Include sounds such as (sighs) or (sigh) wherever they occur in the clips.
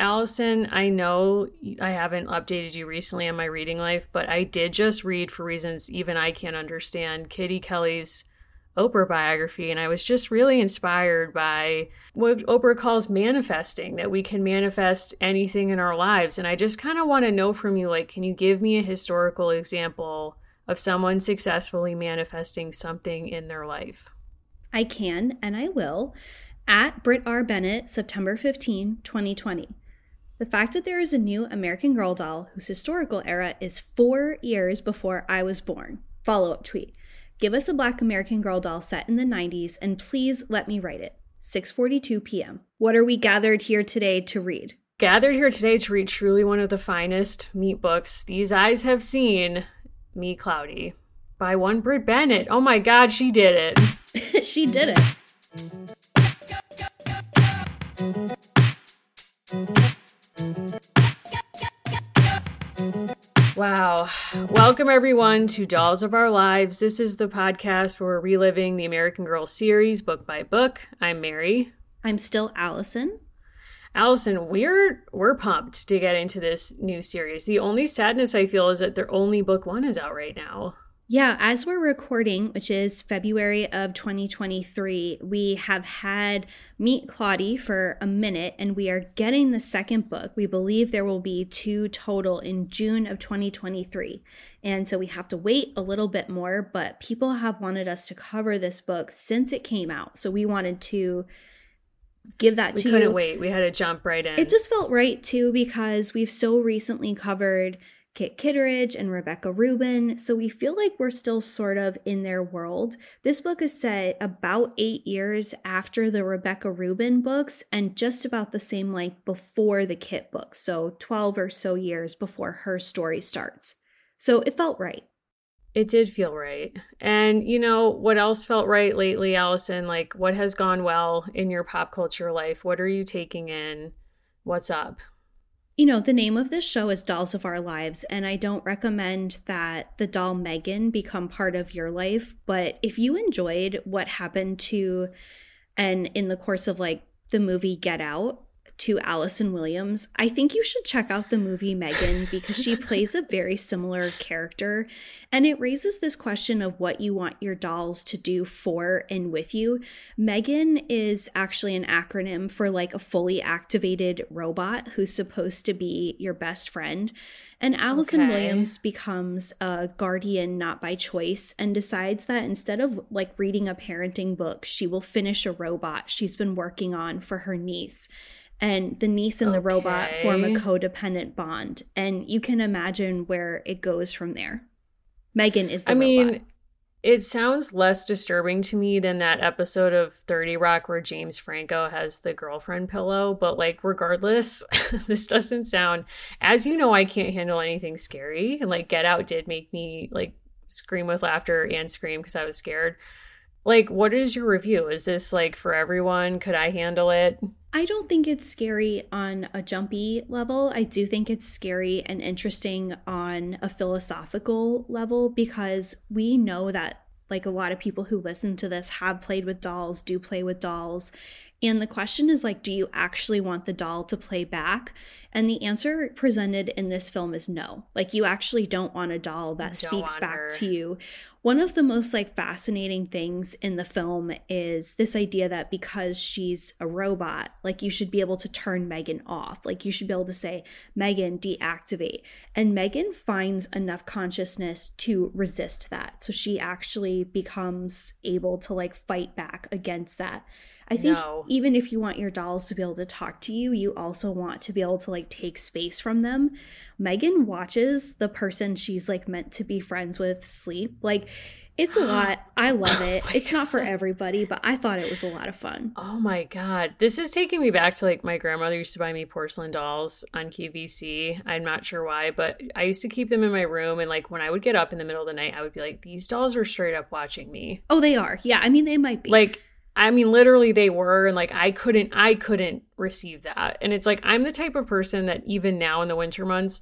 Allison, I know I haven't updated you recently on my reading life, but I did just read, for reasons even I can't understand, Kitty Kelley's Oprah biography, and I was just really inspired by what Oprah calls manifesting, that we can manifest anything in our lives. And I just kind of want to know from you like, can you give me a historical example of someone successfully manifesting something in their life? I can, and I will. At Brit R. Bennett, September 15, 2020. The fact that there is a new American Girl doll whose historical era is four years before I was born. Follow up tweet. Give us a black American Girl doll set in the 90s and please let me write it. 6:42 p.m. What are we gathered here today to read? Gathered here today to read truly one of the finest meet books these eyes have seen, Meet Claudie, by one Brit Bennett. Oh my god, she did it. (laughs) she did it. Wow. Welcome, everyone, to Dolls of Our Lives. This is the podcast where we're reliving the American Girl series book by book. I'm Mary. I'm still Allison. Allison, we're we're pumped to get into this new series. The only sadness I feel is that their only book one is out right now. Yeah, as we're recording, which is February of 2023, we have had Meet Claudie for a minute and we are getting the second book. We believe there will be two total in June of 2023. And so we have to wait a little bit more, but people have wanted us to cover this book since it came out. So we wanted to give that we to you. We couldn't wait. We had to jump right in. It just felt right too because we've so recently covered Kit Kittredge and Rebecca Rubin, so we feel like we're still sort of in their world. This book is set about eight years after the Rebecca Rubin books and just about the same length before the Kit books, so 12 or so years before her story starts. So it felt right. It did feel right. And you know, what else felt right lately, Allison? Like, what has gone well in your pop culture life? What are you taking in? What's up? You know, the name of this show is Dolls of Our Lives, and I don't recommend that the doll Megan become part of your life. But if you enjoyed what happened to, and in the course of like the movie Get Out, to Allison Williams, I think you should check out the movie Megan because she (laughs) plays a very similar character. And it raises this question of what you want your dolls to do for and with you. Megan is actually an acronym for like a fully activated robot who's supposed to be your best friend. And Allison okay. Williams becomes a guardian not by choice and decides that instead of like reading a parenting book, she will finish a robot she's been working on for her niece and the niece and okay. the robot form a codependent bond and you can imagine where it goes from there. Megan is the i mean robot. it sounds less disturbing to me than that episode of 30 rock where james franco has the girlfriend pillow but like regardless (laughs) this doesn't sound as you know i can't handle anything scary. And like get out did make me like scream with laughter and scream because i was scared. Like what is your review? Is this like for everyone? Could i handle it I don't think it's scary on a jumpy level. I do think it's scary and interesting on a philosophical level because we know that like a lot of people who listen to this have played with dolls, do play with dolls, and the question is like, do you actually want the doll to play back? And the answer presented in this film is no. Like you actually don't want a doll that speaks back her. to you. One of the most like fascinating things in the film is this idea that because she's a robot, like you should be able to turn Megan off. Like you should be able to say, Megan, deactivate. And Megan finds enough consciousness to resist that. So she actually becomes able to like fight back against that. I think no. even if you want your dolls to be able to talk to you, you also want to be able to like take space from them. Megan watches the person she's like meant to be friends with sleep. Like it's a lot. I (gasps) love it. oh it's not for (laughs) everybody, but I thought it was a lot of fun. Oh my god. This is taking me back to like my grandmother used to buy me porcelain dolls on QVC. I'm not sure why, but I used to keep them in my room and like when I would get up in the middle of the night, I would be like these dolls are straight up watching me. Oh, they are. Yeah, I mean they might be. Like I mean, literally they were, and like I couldn't, I couldn't receive that. And it's like I'm the type of person that even now in the winter months,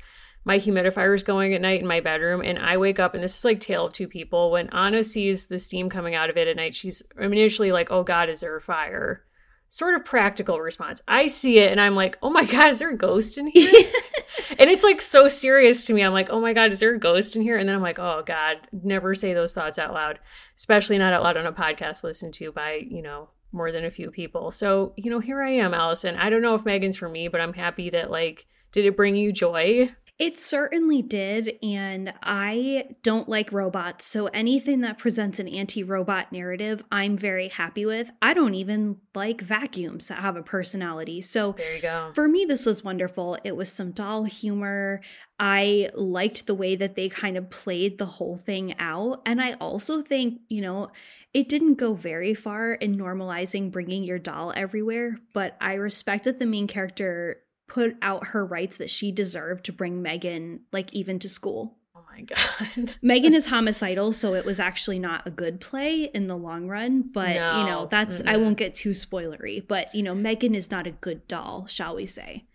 my humidifier is going at night in my bedroom, and I wake up, and this is like tale of two people. When Anna sees the steam coming out of it at night, she's initially like, "Oh God, is there a fire?" sort of practical response. I see it and I'm like, oh my (laughs) God, is there a ghost in here? (laughs) and it's like so serious to me. I'm like, oh my God, is there a ghost in here? And then I'm like, oh God, never say those thoughts out loud, especially not out loud on a podcast listened to by, you know, more than a few people. So, you know, here I am, Allison. I don't know if Megan's for me, but I'm happy that, like, did it bring you joy? It certainly did. And I don't like robots. So anything that presents an anti robot narrative, I'm very happy with. I don't even like vacuums that have a personality. So there you go. For me, this was wonderful. It was some doll humor. I liked the way that they kind of played the whole thing out. And I also think, you know, it didn't go very far in normalizing bringing your doll everywhere, but I respect that the main character put out her rights that she deserved to bring Megan like even to school. Oh my god. (laughs) Megan is homicidal, so it was actually not a good play in the long run, but no. you know, that's mm-hmm. I won't get too spoilery, but you know, Megan is not a good doll, shall we say.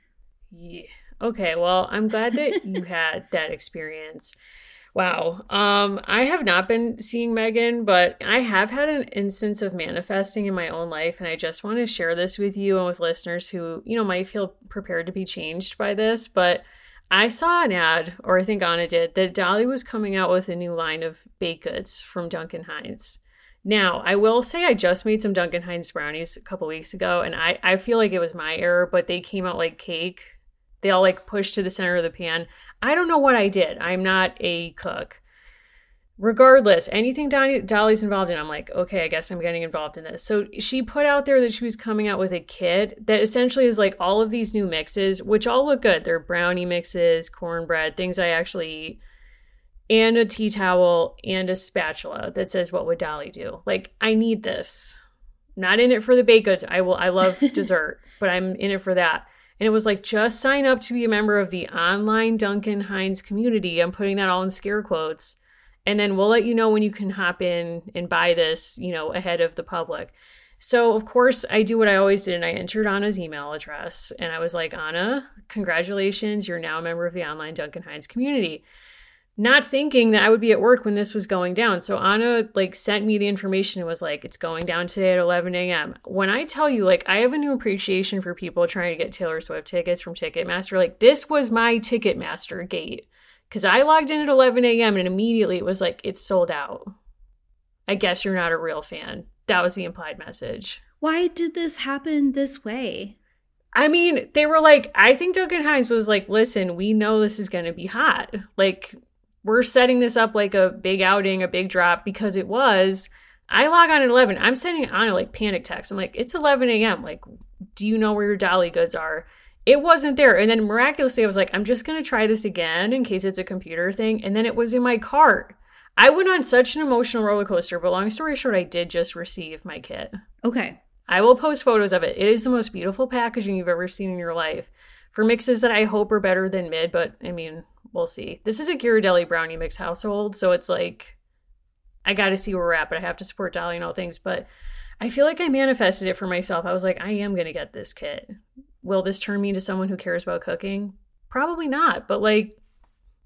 Yeah. Okay, well, I'm glad that you had that experience. Wow. Um, I have not been seeing Megan, but I have had an instance of manifesting in my own life, and I just want to share this with you and with listeners who, you know, might feel prepared to be changed by this. But I saw an ad, or I think Anna did, that Dolly was coming out with a new line of baked goods from Duncan Hines. Now, I will say I just made some Duncan Hines brownies a couple weeks ago, and I, I feel like it was my error, but they came out like cake. They all like pushed to the center of the pan. I don't know what I did. I'm not a cook. Regardless, anything Dolly's involved in, I'm like, okay, I guess I'm getting involved in this. So she put out there that she was coming out with a kit that essentially is like all of these new mixes, which all look good. They're brownie mixes, cornbread, things I actually eat, and a tea towel and a spatula that says, What would Dolly do? Like, I need this. Not in it for the baked goods. I will I love (laughs) dessert, but I'm in it for that. And it was like, just sign up to be a member of the online Duncan Hines community. I'm putting that all in scare quotes. And then we'll let you know when you can hop in and buy this, you know, ahead of the public. So, of course, I do what I always did and I entered Anna's email address. And I was like, Anna, congratulations. You're now a member of the online Duncan Hines community not thinking that I would be at work when this was going down. So Anna like sent me the information and was like, it's going down today at 11 a.m. When I tell you, like, I have a new appreciation for people trying to get Taylor Swift tickets from Ticketmaster. Like, this was my Ticketmaster gate because I logged in at 11 a.m. and immediately it was like, it's sold out. I guess you're not a real fan. That was the implied message. Why did this happen this way? I mean, they were like, I think Duncan Hines was like, listen, we know this is going to be hot. Like, we're setting this up like a big outing, a big drop because it was. I log on at 11. I'm sending on a like panic text. I'm like, it's 11 a.m. Like, do you know where your Dolly goods are? It wasn't there. And then miraculously, I was like, I'm just going to try this again in case it's a computer thing. And then it was in my cart. I went on such an emotional roller coaster, but long story short, I did just receive my kit. Okay. I will post photos of it. It is the most beautiful packaging you've ever seen in your life for mixes that I hope are better than mid, but I mean, we'll see. This is a Ghirardelli brownie mix household, so it's like I got to see where we're at, but I have to support Dolly and all things. But I feel like I manifested it for myself. I was like, I am gonna get this kit. Will this turn me into someone who cares about cooking? Probably not, but like,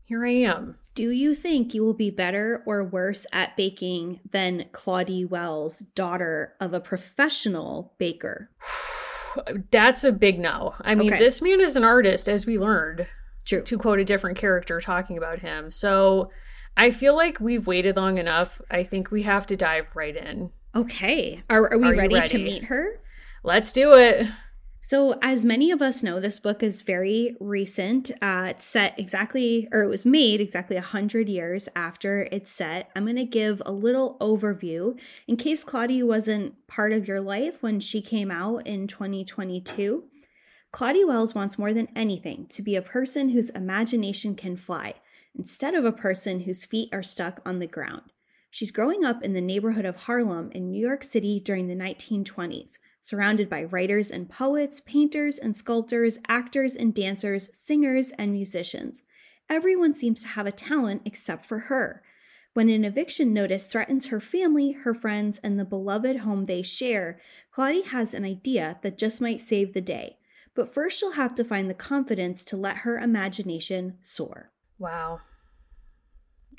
here I am. Do you think you will be better or worse at baking than Claudie Wells, daughter of a professional baker? (sighs) That's a big no. I mean, okay. this man is an artist, as we learned. True. To quote a different character talking about him. So I feel like we've waited long enough. I think we have to dive right in. Okay. Are, are we are ready, ready to meet her? Let's do it. So, as many of us know, this book is very recent. Uh, it's set exactly, or it was made exactly 100 years after it's set. I'm going to give a little overview in case Claudia wasn't part of your life when she came out in 2022. Claudie Wells wants more than anything to be a person whose imagination can fly, instead of a person whose feet are stuck on the ground. She's growing up in the neighborhood of Harlem in New York City during the 1920s surrounded by writers and poets, painters and sculptors, actors and dancers, singers and musicians. Everyone seems to have a talent except for her. When an eviction notice threatens her family, her friends, and the beloved home they share, Claudie has an idea that just might save the day. But first, she'll have to find the confidence to let her imagination soar. Wow.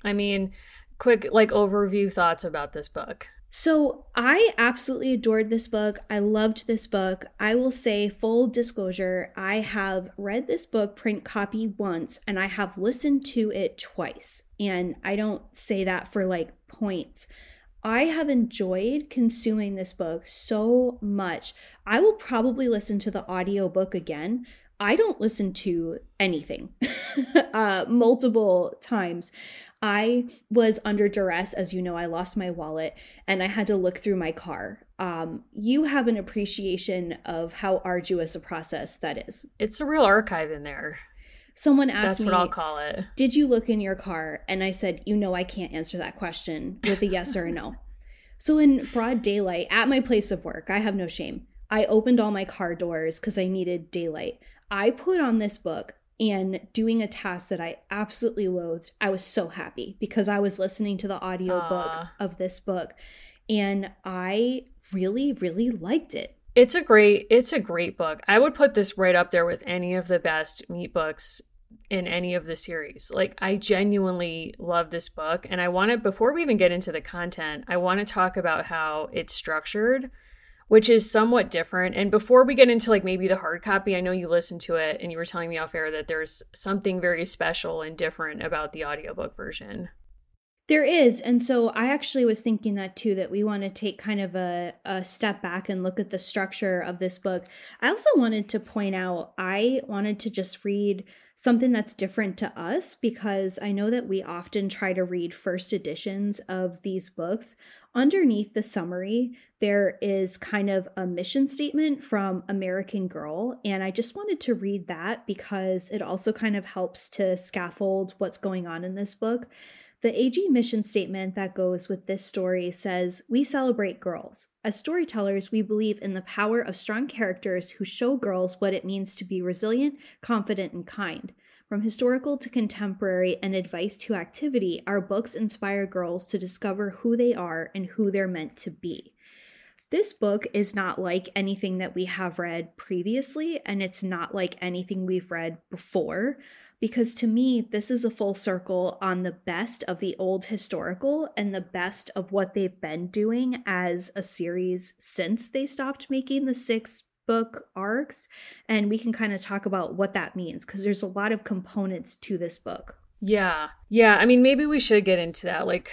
I mean, quick like overview thoughts about this book. So, I absolutely adored this book. I loved this book. I will say, full disclosure, I have read this book print copy once and I have listened to it twice. And I don't say that for like points. I have enjoyed consuming this book so much. I will probably listen to the audiobook again. I don't listen to anything (laughs) uh, multiple times. I was under duress, as you know, I lost my wallet and I had to look through my car. Um, you have an appreciation of how arduous a process that is. It's a real archive in there. Someone asked That's me, what I'll call it. Did you look in your car? And I said, You know, I can't answer that question with a yes or a no. So, in broad daylight at my place of work, I have no shame. I opened all my car doors because I needed daylight. I put on this book and doing a task that I absolutely loathed, I was so happy because I was listening to the audiobook Aw. of this book and I really, really liked it. It's a great it's a great book. I would put this right up there with any of the best meet books in any of the series. Like I genuinely love this book and I want to before we even get into the content, I want to talk about how it's structured, which is somewhat different. And before we get into like maybe the hard copy, I know you listened to it and you were telling me off air that there's something very special and different about the audiobook version. There is. And so I actually was thinking that too, that we want to take kind of a, a step back and look at the structure of this book. I also wanted to point out, I wanted to just read something that's different to us because I know that we often try to read first editions of these books. Underneath the summary, there is kind of a mission statement from American Girl. And I just wanted to read that because it also kind of helps to scaffold what's going on in this book. The AG mission statement that goes with this story says We celebrate girls. As storytellers, we believe in the power of strong characters who show girls what it means to be resilient, confident, and kind. From historical to contemporary and advice to activity, our books inspire girls to discover who they are and who they're meant to be. This book is not like anything that we have read previously, and it's not like anything we've read before, because to me, this is a full circle on the best of the old historical and the best of what they've been doing as a series since they stopped making the six book arcs. And we can kind of talk about what that means, because there's a lot of components to this book. Yeah. Yeah, I mean maybe we should get into that like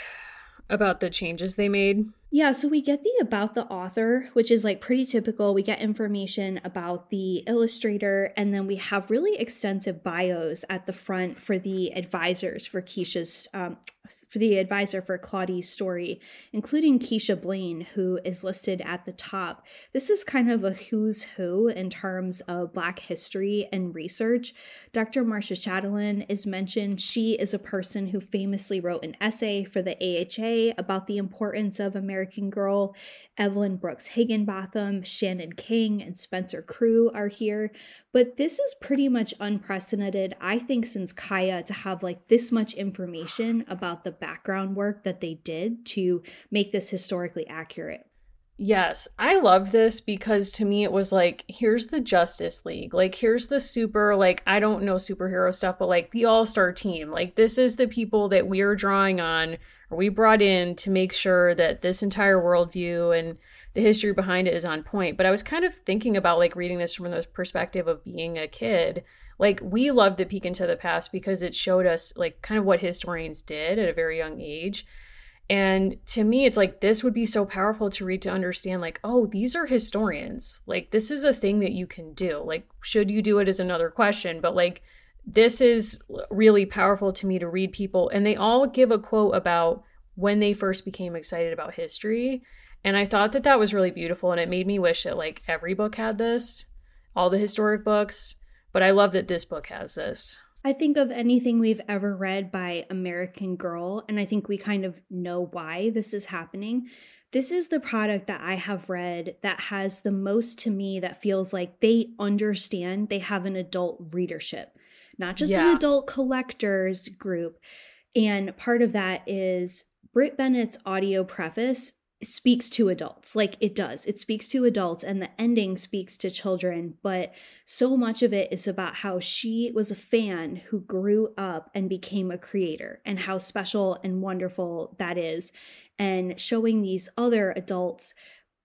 about the changes they made. Yeah, so we get the about the author, which is like pretty typical. We get information about the illustrator, and then we have really extensive bios at the front for the advisors for Keisha's, um, for the advisor for Claudie's story, including Keisha Blain, who is listed at the top. This is kind of a who's who in terms of Black history and research. Dr. Marcia Chatelain is mentioned. She is a person who famously wrote an essay for the AHA about the importance of American Girl. Evelyn Brooks Higginbotham, Shannon King, and Spencer Crew are here. But this is pretty much unprecedented, I think, since Kaya to have like this much information about the background work that they did to make this historically accurate. Yes, I love this because to me it was like, here's the Justice League. Like, here's the super, like, I don't know superhero stuff, but like the all star team. Like, this is the people that we're drawing on we brought in to make sure that this entire worldview and the history behind it is on point. But I was kind of thinking about like reading this from the perspective of being a kid. Like, we loved the peek into the past because it showed us like kind of what historians did at a very young age. And to me, it's like this would be so powerful to read to understand, like, oh, these are historians. Like, this is a thing that you can do. Like, should you do it is another question, but like, this is really powerful to me to read people. And they all give a quote about when they first became excited about history. And I thought that that was really beautiful. And it made me wish that like every book had this, all the historic books. But I love that this book has this. I think of anything we've ever read by American Girl, and I think we kind of know why this is happening. This is the product that I have read that has the most to me that feels like they understand they have an adult readership, not just Yeah. an adult collectors group. And part of that is Brit Bennett's audio preface speaks to adults like it does it speaks to adults and the ending speaks to children but so much of it is about how she was a fan who grew up and became a creator and how special and wonderful that is and showing these other adults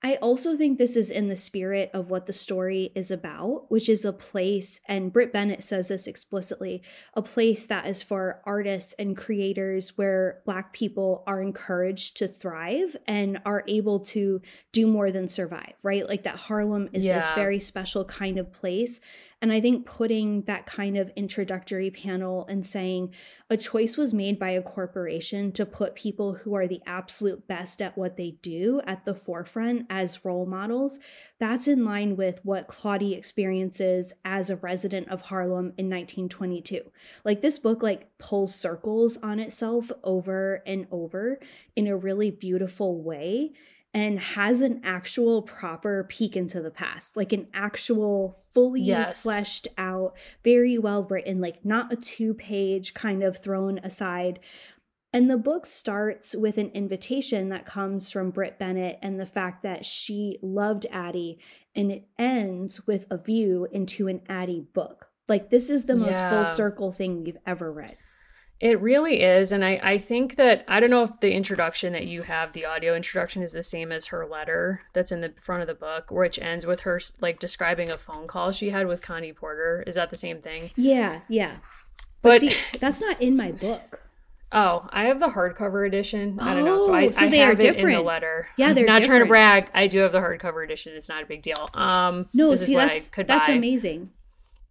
I also think this is in the spirit of what the story is about, which is a place, and Brit Bennett says this explicitly a place that is for artists and creators where Black people are encouraged to thrive and are able to do more than survive, right? Like that Harlem is yeah. this very special kind of place and I think putting that kind of introductory panel and saying a choice was made by a corporation to put people who are the absolute best at what they do at the forefront as role models, that's in line with what Claudie experiences as a resident of Harlem in 1922. Like this book like pulls circles on itself over and over in a really beautiful way and has an actual proper peek into the past, like an actual fully yes. fleshed out, very well written, like not a two page kind of thrown aside. And the book starts with an invitation that comes from Brit Bennett and the fact that she loved Addie, and it ends with a view into an Addie book. Like, this is the most yeah. full circle thing we've ever read. It really is. And I, I think that, I don't know if the introduction that you have, the audio introduction, is the same as her letter that's in the front of the book, which ends with her like describing a phone call she had with Connie Porter. Is that the same thing? Yeah, yeah. But, but see, that's not in my book. Oh, I have the hardcover edition. I don't know. So I, oh, so I they have are different. it in the letter. Yeah, they're not different. trying to brag. I do have the hardcover edition. It's not a big deal. Um, no, see, that's, that's buy. amazing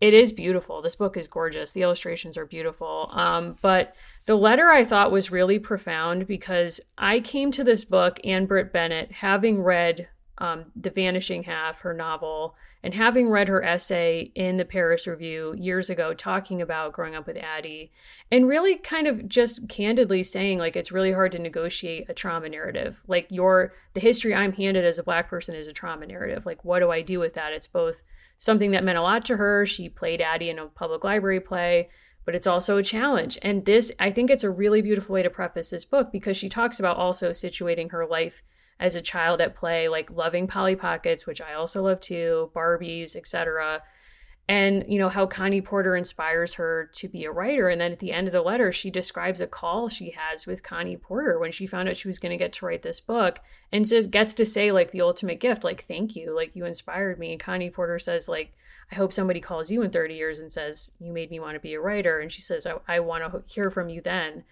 it is beautiful. This book is gorgeous. The illustrations are beautiful. Um, but the letter I thought was really profound because I came to this book and Brit Bennett having read um, The Vanishing Half, her novel, and having read her essay in the Paris Review years ago talking about growing up with Addie, and really kind of just candidly saying like it's really hard to negotiate a trauma narrative. Like your the history I'm handed as a black person is a trauma narrative. Like what do I do with that? It's both something that meant a lot to her. She played Addie in a public library play, but it's also a challenge. And this, I think it's a really beautiful way to preface this book because she talks about also situating her life as a child at play, like loving Polly Pockets, which I also love too, Barbies, etc and you know how Connie Porter inspires her to be a writer. And then at the end of the letter she describes a call she has with Connie Porter when she found out she was going to get to write this book and just gets to say like the ultimate gift like thank you. Like you inspired me. And Connie Porter says like I hope somebody calls you in 30 years and says you made me want to be a writer. And she says I, I want to hear from you then.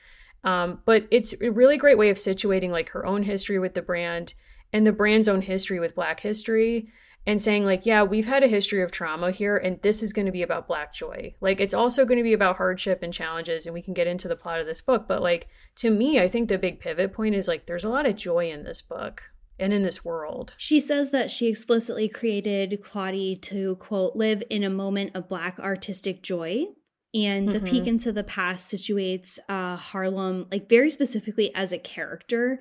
Um, but it's a really great way of situating like her own history with the brand and the brand's own history with black history and saying like yeah we've had a history of trauma here and this is going to be about black joy like it's also going to be about hardship and challenges and we can get into the plot of this book but like to me i think the big pivot point is like there's a lot of joy in this book and in this world. She says that she explicitly created Claudie to, quote, live in a moment of Black artistic joy and the mm-hmm. peek into the past situates uh, Harlem like very specifically as a character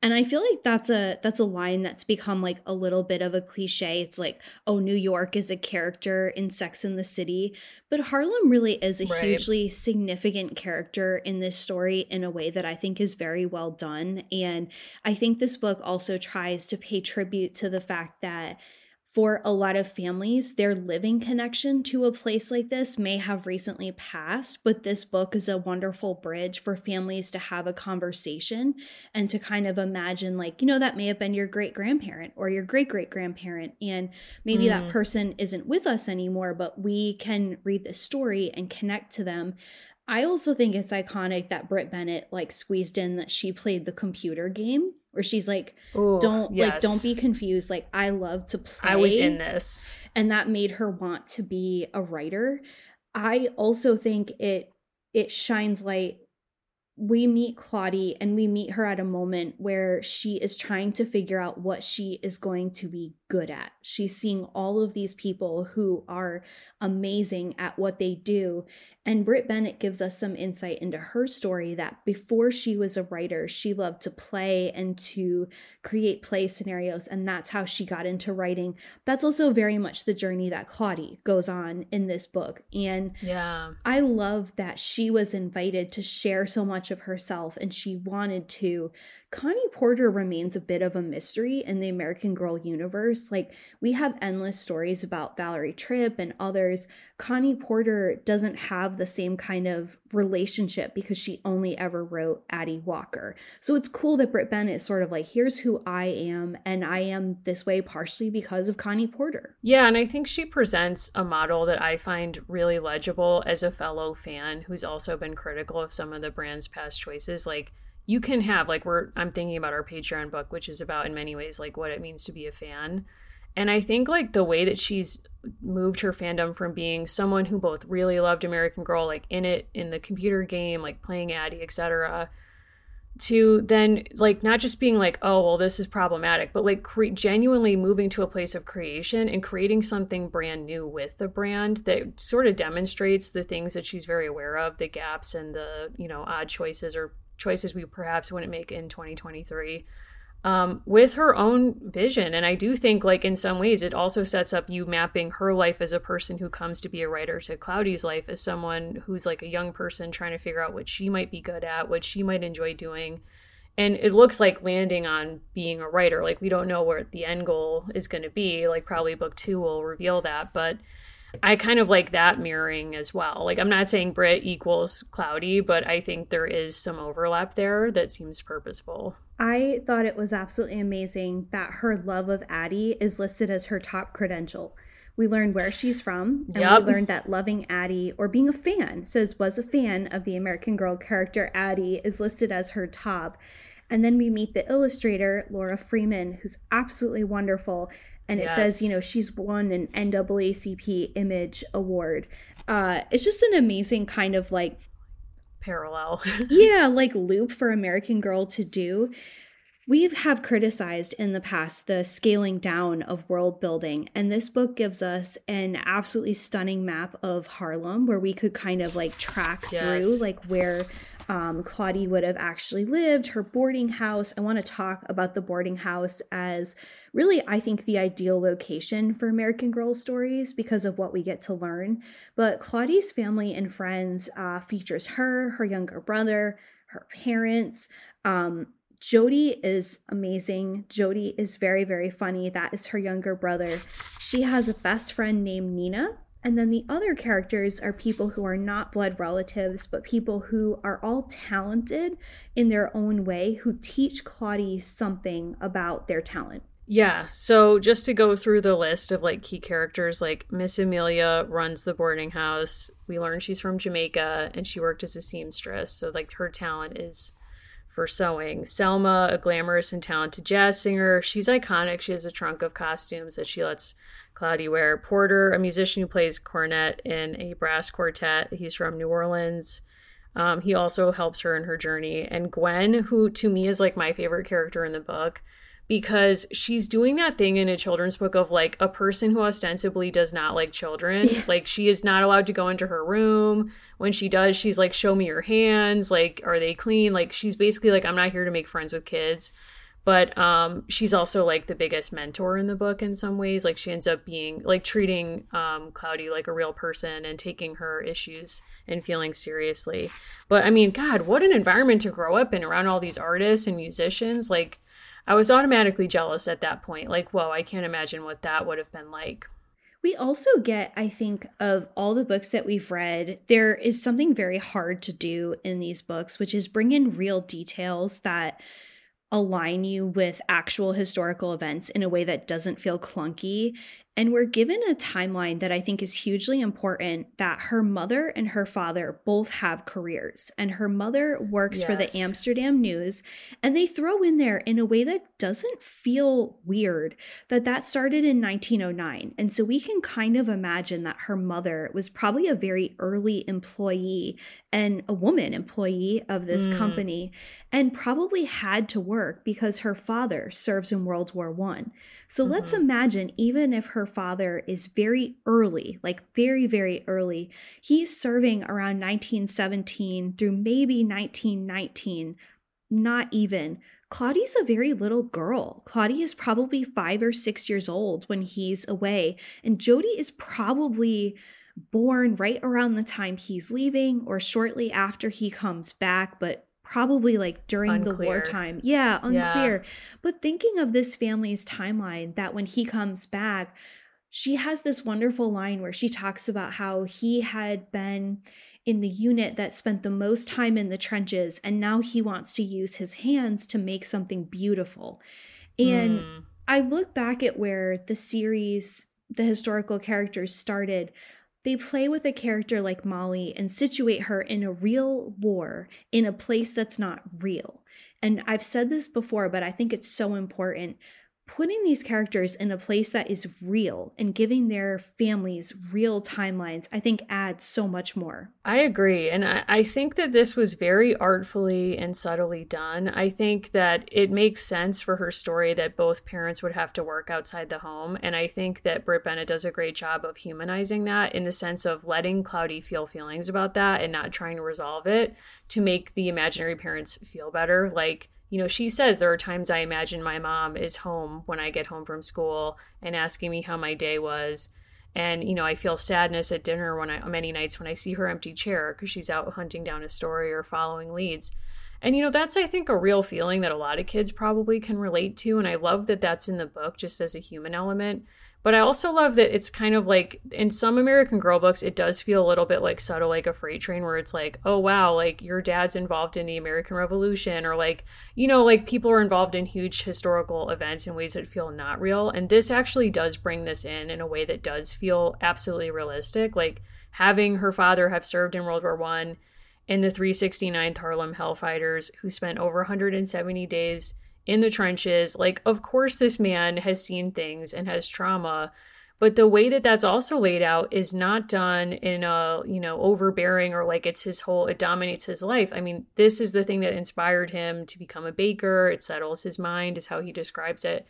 and I feel like that's a that's a line that's become like a little bit of a cliche it's like oh New York is a character in Sex in the City but Harlem really is a right. hugely significant character in this story in a way that I think is very well done and I think this book also tries to pay tribute to the fact that for a lot of families, their living connection to a place like this may have recently passed, but this book is a wonderful bridge for families to have a conversation and to kind of imagine, like, you know, that may have been your great grandparent or your great great grandparent. And maybe mm. that person isn't with us anymore, but we can read this story and connect to them. I also think it's iconic that Brit Bennett like squeezed in that she played the computer game where she's like Ooh, don't yes. like don't be confused. Like i love to play i was in this. And that made her want to be a writer. I also think it it shines light. We meet claudie and we meet her at a moment where she is trying to figure out what she is going to be good at. She's seeing all of these people who are amazing at what they do. And Brit Bennett gives us some insight into her story that before she was a writer, she loved to play and to create play scenarios. And that's how she got into writing. That's also very much the journey that Claudie goes on in this book. And yeah, I love that she was invited to share so much of herself and she wanted to. Connie Porter remains a bit of a mystery in the American Girl universe. Like, we have endless stories about Valerie Tripp and others. Connie Porter doesn't have the same kind of relationship because she only ever wrote Addie Walker. So it's cool that Brit Bennett is sort of like, here's who I am, and I am this way partially because of Connie Porter. Yeah, and I think she presents a model that I find really legible as a fellow fan who's also been critical of some of the brand's past choices. Like, you can have like we're i'm thinking about our patreon book which is about in many ways like what it means to be a fan. And i think like the way that she's moved her fandom from being someone who both really loved american girl like in it in the computer game like playing addie etc to then like not just being like oh well this is problematic but like cre- genuinely moving to a place of creation and creating something brand new with the brand that sort of demonstrates the things that she's very aware of the gaps and the you know odd choices or choices we perhaps wouldn't make in 2023 um, with her own vision. And I do think, like, in some ways, it also sets up you mapping her life as a person who comes to be a writer to Claudie's life as someone who's like a young person trying to figure out what she might be good at, what she might enjoy doing. And it looks like landing on being a writer. Like, we don't know where the end goal is going to be. Like, probably book two will reveal that. But I kind of like that mirroring as well. Like I'm not saying Brit equals Claudie, but I think there is some overlap there that seems purposeful. I thought it was absolutely amazing that her love of Addie is listed as her top credential. We learned where she's from, and yep. we learned that loving Addie or being a fan says was a fan of the American Girl character Addie is listed as her top. And then we meet the illustrator, Laura Freeman, who's absolutely wonderful and it yes. says you know she's won an NAACP Image Award. Uh, it's just an amazing kind of like parallel, (laughs) yeah, like loop for American Girl to do. We have criticized in the past the scaling down of world building, and this book gives us an absolutely stunning map of Harlem where we could kind of like track yes. through like where um, Claudie would have actually lived, her boarding house. I want to talk about the boarding house as really, I think, the ideal location for American Girl stories because of what we get to learn. But Claudie's family and friends uh, features her, her younger brother, her parents. Um, Jody is amazing. Jody is very, very funny. That is her younger brother. She has a best friend named Nina, and then the other characters are people who are not blood relatives, but people who are all talented in their own way, who teach Claudie something about their talent. Yeah. So just to go through the list of like key characters, like Miss Amelia runs the boarding house. We learn she's from Jamaica and she worked as a seamstress. So like her talent is for sewing. Selma, a glamorous and talented jazz singer. She's iconic. She has a trunk of costumes that she lets Claudie wear. Porter, a musician who plays cornet in a brass quartet. He's from New Orleans. Um, he also helps her in her journey. And Gwen, who to me is like my favorite character in the book, because she's doing that thing in a children's book of like a person who ostensibly does not like children. Yeah. Like she is not allowed to go into her room. When she does, she's like, Show me your hands. Like, are they clean? Like, she's basically like, I'm not here to make friends with kids but um, she's also like the biggest mentor in the book in some ways like she ends up being like treating um, claudie like a real person and taking her issues and feelings seriously but i mean god what an environment to grow up in around all these artists and musicians like i was automatically jealous at that point like whoa i can't imagine what that would have been like we also get, I think, of all the books that we've read, there is something very hard to do in these books, which is bring in real details that align you with actual historical events in a way that doesn't feel clunky. And we're given a timeline that I think is hugely important that her mother and her father both have careers. And her mother works yes. for the Amsterdam News. And they throw in there in a way that doesn't feel weird that that started in 1909. And so we can kind of imagine that her mother was probably a very early employee and a woman employee of this mm. company and probably had to work because her father serves in World War 1. So mm-hmm. let's imagine even if her father is very early, like very very early, he's serving around 1917 through maybe 1919, not even Claudia's a very little girl. Claudia is probably five or six years old when he's away, and Jody is probably born right around the time he's leaving or shortly after he comes back, but probably like during unclear. the wartime. Yeah, unclear. Yeah. But thinking of this family's timeline, that when he comes back, she has this wonderful line where she talks about how he had been in the unit that spent the most time in the trenches and now he wants to use his hands to make something beautiful. And mm. I look back at where the series, the historical characters started they play with a character like Molly and situate her in a real war in a place that's not real. And I've said this before, but I think it's so important putting these characters in a place that is real and giving their families real timelines, I think adds so much more. I agree. And I, I, think that this was very artfully and subtly done. I think that it makes sense for her story that both parents would have to work outside the home. And I think that Brit Bennett does a great job of humanizing that in the sense of letting Claudie feel feelings about that and not trying to resolve it to make the imaginary parents feel better. Like, you know, she says there are times I imagine my mom is home when I get home from school and asking me how my day was. And, you know, I feel sadness at dinner when I, many nights when I see her empty chair because she's out hunting down a story or following leads. And, you know, that's, I think, a real feeling that a lot of kids probably can relate to. And I love that that's in the book just as a human element but I also love that it's kind of like in some American Girl books, it does feel a little bit like subtle, like a freight train, where it's like, oh wow, like your dad's involved in the American Revolution, or like, you know, like people are involved in huge historical events in ways that feel not real. And this actually does bring this in in a way that does feel absolutely realistic. Like having her father have served in World War One in the 369th Harlem Hellfighters, who spent over 170 days in the trenches. Like, of course, this man has seen things and has trauma, but the way that that's also laid out is not done in a, you know, overbearing or like it's his whole, it dominates his life. I mean, this is the thing that inspired him to become a baker. It settles his mind, is how he describes it.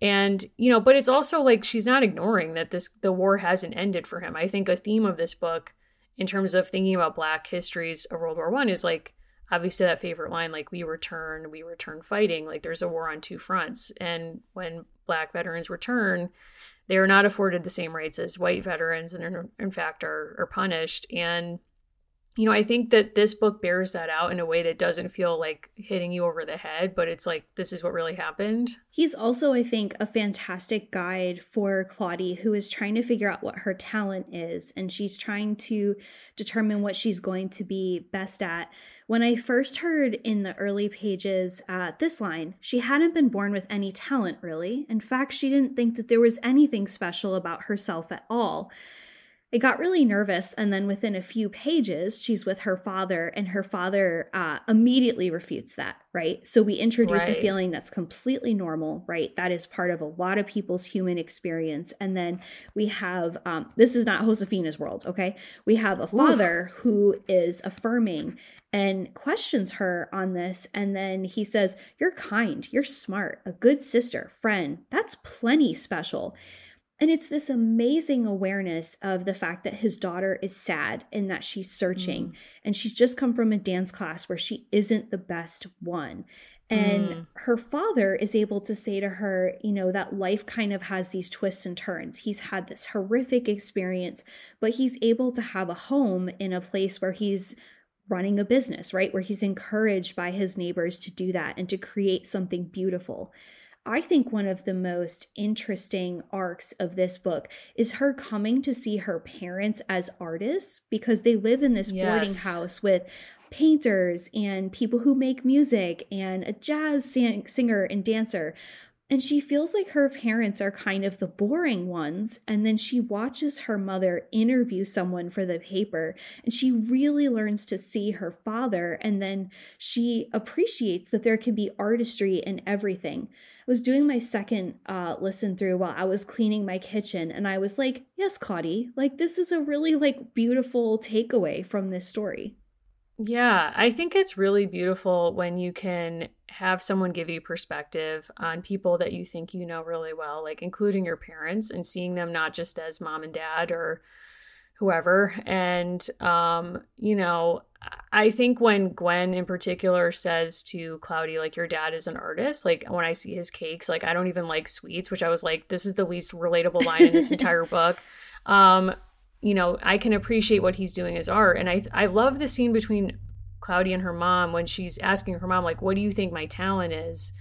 And, you know, but it's also like she's not ignoring that this, the war hasn't ended for him. I think a theme of this book, in terms of thinking about Black histories of World War One, is like, obviously that favorite line like we return we return fighting like there's a war on two fronts. And when black veterans return they are not afforded the same rights as white veterans and in fact are, are punished. And you know, I think that this book bears that out in a way that doesn't feel like hitting you over the head, but it's like, this is what really happened. He's also, I think, a fantastic guide for Claudie, who is trying to figure out what her talent is, and she's trying to determine what she's going to be best at. When I first heard in the early pages uh, this line, she hadn't been born with any talent, really. In fact, she didn't think that there was anything special about herself at all. I got really nervous, and then within a few pages, she's with her father, and her father uh, immediately refutes that, right? So we introduce right. a feeling that's completely normal, right? That is part of a lot of people's human experience. And then we have um, this is not Josefina's world, okay? We have a father Ooh. who is affirming and questions her on this. And then he says, You're kind, you're smart, a good sister, friend. That's plenty special. And it's this amazing awareness of the fact that his daughter is sad and that she's searching. Mm. And she's just come from a dance class where she isn't the best one. And mm. her father is able to say to her, you know, that life kind of has these twists and turns. He's had this horrific experience, but he's able to have a home in a place where he's running a business, right? Where he's encouraged by his neighbors to do that and to create something beautiful. I think one of the most interesting arcs of this book is her coming to see her parents as artists because they live in this yes. boarding house with painters and people who make music and a jazz sang- singer and dancer. And she feels like her parents are kind of the boring ones. And then she watches her mother interview someone for the paper. And she really learns to see her father. And then she appreciates that there can be artistry in everything. I was doing my second uh, listen through while I was cleaning my kitchen. And I was like, yes, Claudie, like this is a really like beautiful takeaway from this story. Yeah, I think it's really beautiful when you can have someone give you perspective on people that you think you know really well, like including your parents and seeing them not just as mom and dad or whoever. And, um, you know, I think when Gwen in particular says to Claudie, like, your dad is an artist, like, when I see his cakes, like, I don't even like sweets, which I was like, this is the least relatable line in this (laughs) entire book. Um, you know, I can appreciate what he's doing as art. And I I love the scene between Claudie and her mom when she's asking her mom, like, what do you think my talent is?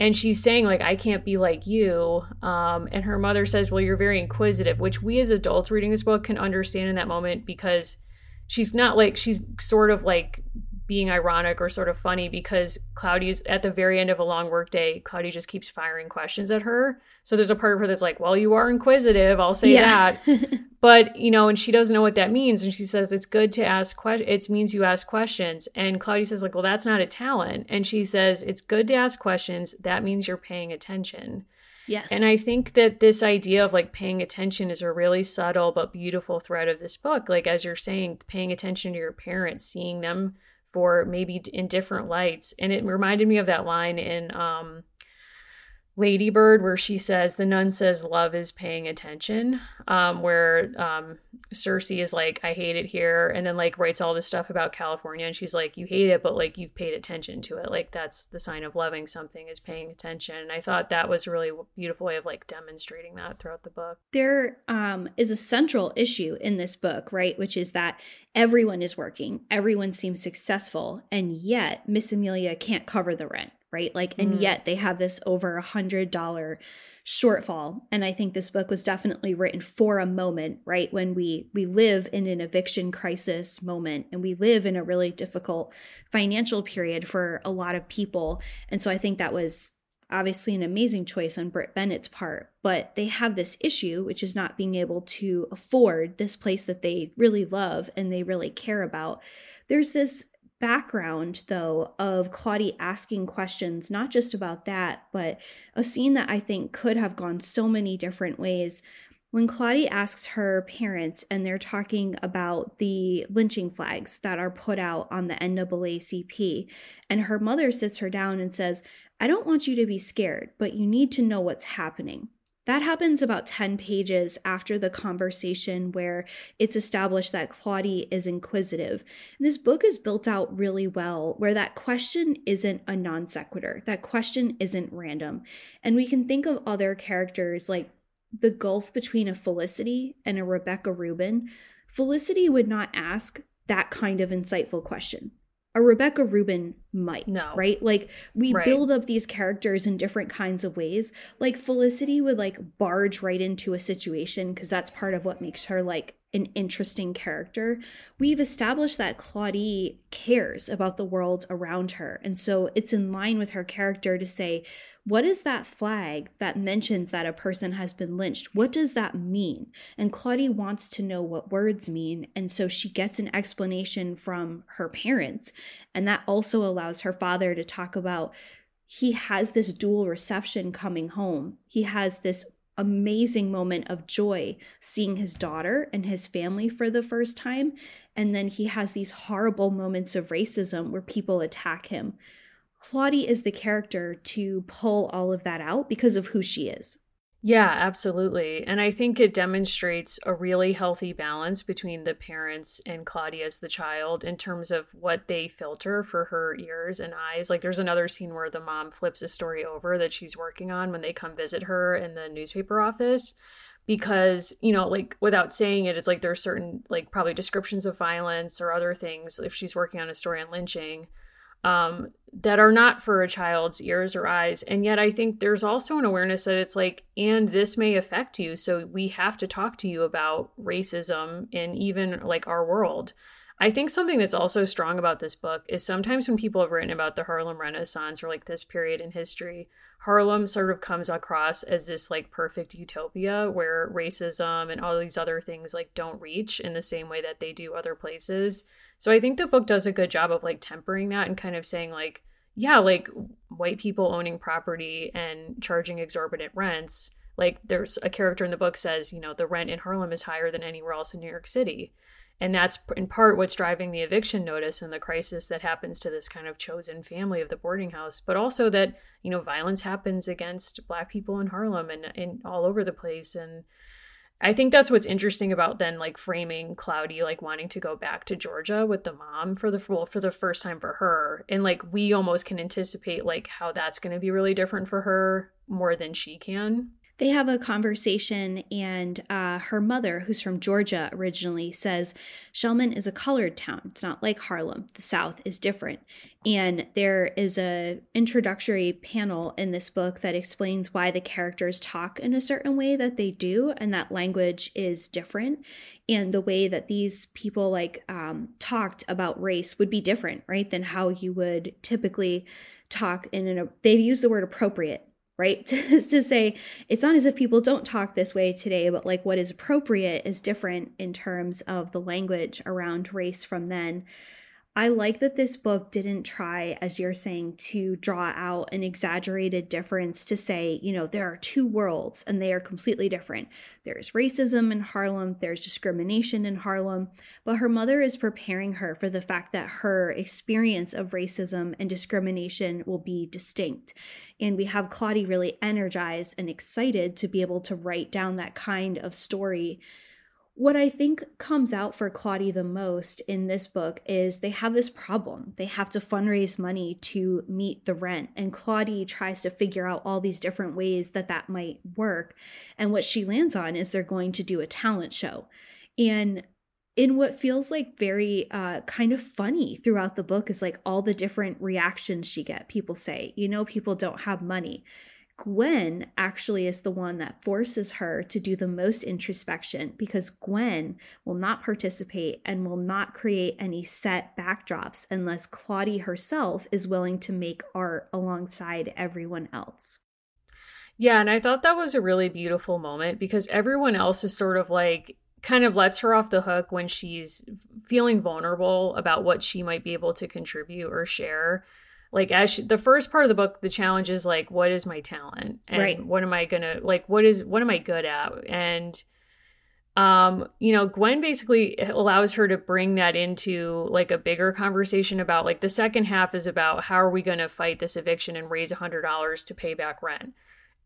And she's saying, like, I can't be like you. Um, and her mother says, Well, you're very inquisitive, which we as adults reading this book can understand in that moment because she's not like she's sort of like being ironic or sort of funny because Claudie's at the very end of a long workday, Claudie just keeps firing questions at her. So there's a part of her that's like, well, you are inquisitive. I'll say yeah. that. (laughs) but, you know, and she doesn't know what that means. And she says, it's good to ask questions. It means you ask questions. And Cloudy says, like, well, that's not a talent. And she says, it's good to ask questions. That means you're paying attention. Yes. And I think that this idea of like paying attention is a really subtle but beautiful thread of this book. Like, as you're saying, paying attention to your parents, seeing them for maybe in different lights. And it reminded me of that line in um, Ladybird where she says, The nun says love is paying attention, um, where um, Saoirse is like, I hate it here. And then like writes all this stuff about California. And she's like, You hate it, but like you've paid attention to it. Like that's the sign of loving something is paying attention. And I thought that was a really beautiful way of like demonstrating that throughout the book. There um, is a central issue in this book, right? Which is that everyone is working, everyone seems successful, and yet Miss Amelia can't cover the rent right? Like, and mm. yet they have this over a hundred dollar shortfall. And I think this book was definitely written for a moment, right? When we we live in an eviction crisis moment and we live in a really difficult financial period for a lot of people. And so I think that was obviously an amazing choice on Brit Bennett's part, but they have this issue, which is not being able to afford this place that they really love and they really care about. There's this background though of Claudie asking questions not just about that but a scene that I think could have gone so many different ways. When Claudie asks her parents and they're talking about the lynching flags that are put out on the NAACP and her mother sits her down and says I don't want you to be scared but you need to know what's happening that happens about 10 pages after the conversation where it's established that Claudie is inquisitive. And this book is built out really well, where that question isn't a non sequitur, that question isn't random. And we can think of other characters like the gulf between a Felicity and a Rebecca Rubin. Felicity would not ask that kind of insightful question a Rebecca Rubin might. No. Right? Like we right. build up these characters in different kinds of ways. Like Felicity would like barge right into a situation because that's part of what makes her like an interesting character. We've established that Claudie cares about the world around her. And so it's in line with her character to say, what is that flag that mentions that a person has been lynched? What does that mean? And Claudie wants to know what words mean. And so she gets an explanation from her parents. And that also allows her father to talk about he has this dual reception coming home. He has this amazing moment of joy seeing his daughter and his family for the first time. And then he has these horrible moments of racism where people attack him. Claudie is the character to pull all of that out because of who she is. Yeah, absolutely. And I think it demonstrates a really healthy balance between the parents and Claudia as the child in terms of what they filter for her ears and eyes. Like there's another scene where the mom flips a story over that she's working on when they come visit her in the newspaper office because you know like without saying it it's like there's certain like probably descriptions of violence or other things if she's working on a story on lynching um, that are not for a child's ears or eyes. And yet, I think there's also an awareness that it's like, and this may affect you. So we have to talk to you about racism in even like our world. I think something that's also strong about this book is sometimes when people have written about the Harlem Renaissance or like this period in history, Harlem sort of comes across as this like perfect utopia where racism and all these other things like don't reach in the same way that they do other places. So I think the book does a good job of like tempering that and kind of saying like, yeah, like white people owning property and charging exorbitant rents. Like there's a character in the book says, you know, the rent in Harlem is higher than anywhere else in New York City. And that's in part what's driving the eviction notice and the crisis that happens to this kind of chosen family of the boarding house, but also that, you know, violence happens against Black people in Harlem and, and all over the place. And I think that's what's interesting about then like framing Claudie like wanting to go back to Georgia with the mom for the well, for the first time for her. And like we almost can anticipate like how that's going to be really different for her more than she can they have a conversation, and uh, her mother, who's from Georgia originally, says Shellman is a colored town. It's not like Harlem. The South is different. And there is a introductory panel in this book that explains why the characters talk in a certain way that they do, and that language is different. And the way that these people like um, talked about race would be different, right, than how you would typically talk in an. They use the word appropriate right? (laughs) to, say it's not as if people don't talk this way today, but like what is appropriate is different in terms of the language around race from then. I like that this book didn't try, as you're saying, to draw out an exaggerated difference to say, you know, there are two worlds and they are completely different. There's racism in Harlem, there's discrimination in Harlem, but her mother is preparing her for the fact that her experience of racism and discrimination will be distinct. And we have Claudie really energized and excited to be able to write down that kind of story what I think comes out for Claudie the most in this book is they have this problem. They have to fundraise money to meet the rent. And Claudie tries to figure out all these different ways that that might work. And what she lands on is they're going to do a talent show. And in what feels like very uh, kind of funny throughout the book is like all the different reactions she get. People say, you know, people don't have money. Gwen actually is the one that forces her to do the most introspection because Gwen will not participate and will not create any set backdrops unless Claudie herself is willing to make art alongside everyone else. Yeah, and I thought that was a really beautiful moment because everyone else is sort of like kind of lets her off the hook when she's feeling vulnerable about what she might be able to contribute or share like as she, the first part of the book the challenge is like what is my talent and right. what am i gonna like what is what am i good at and um you know gwen basically allows her to bring that into like a bigger conversation about like the second half is about how are we going to fight this eviction and raise a hundred dollars to pay back rent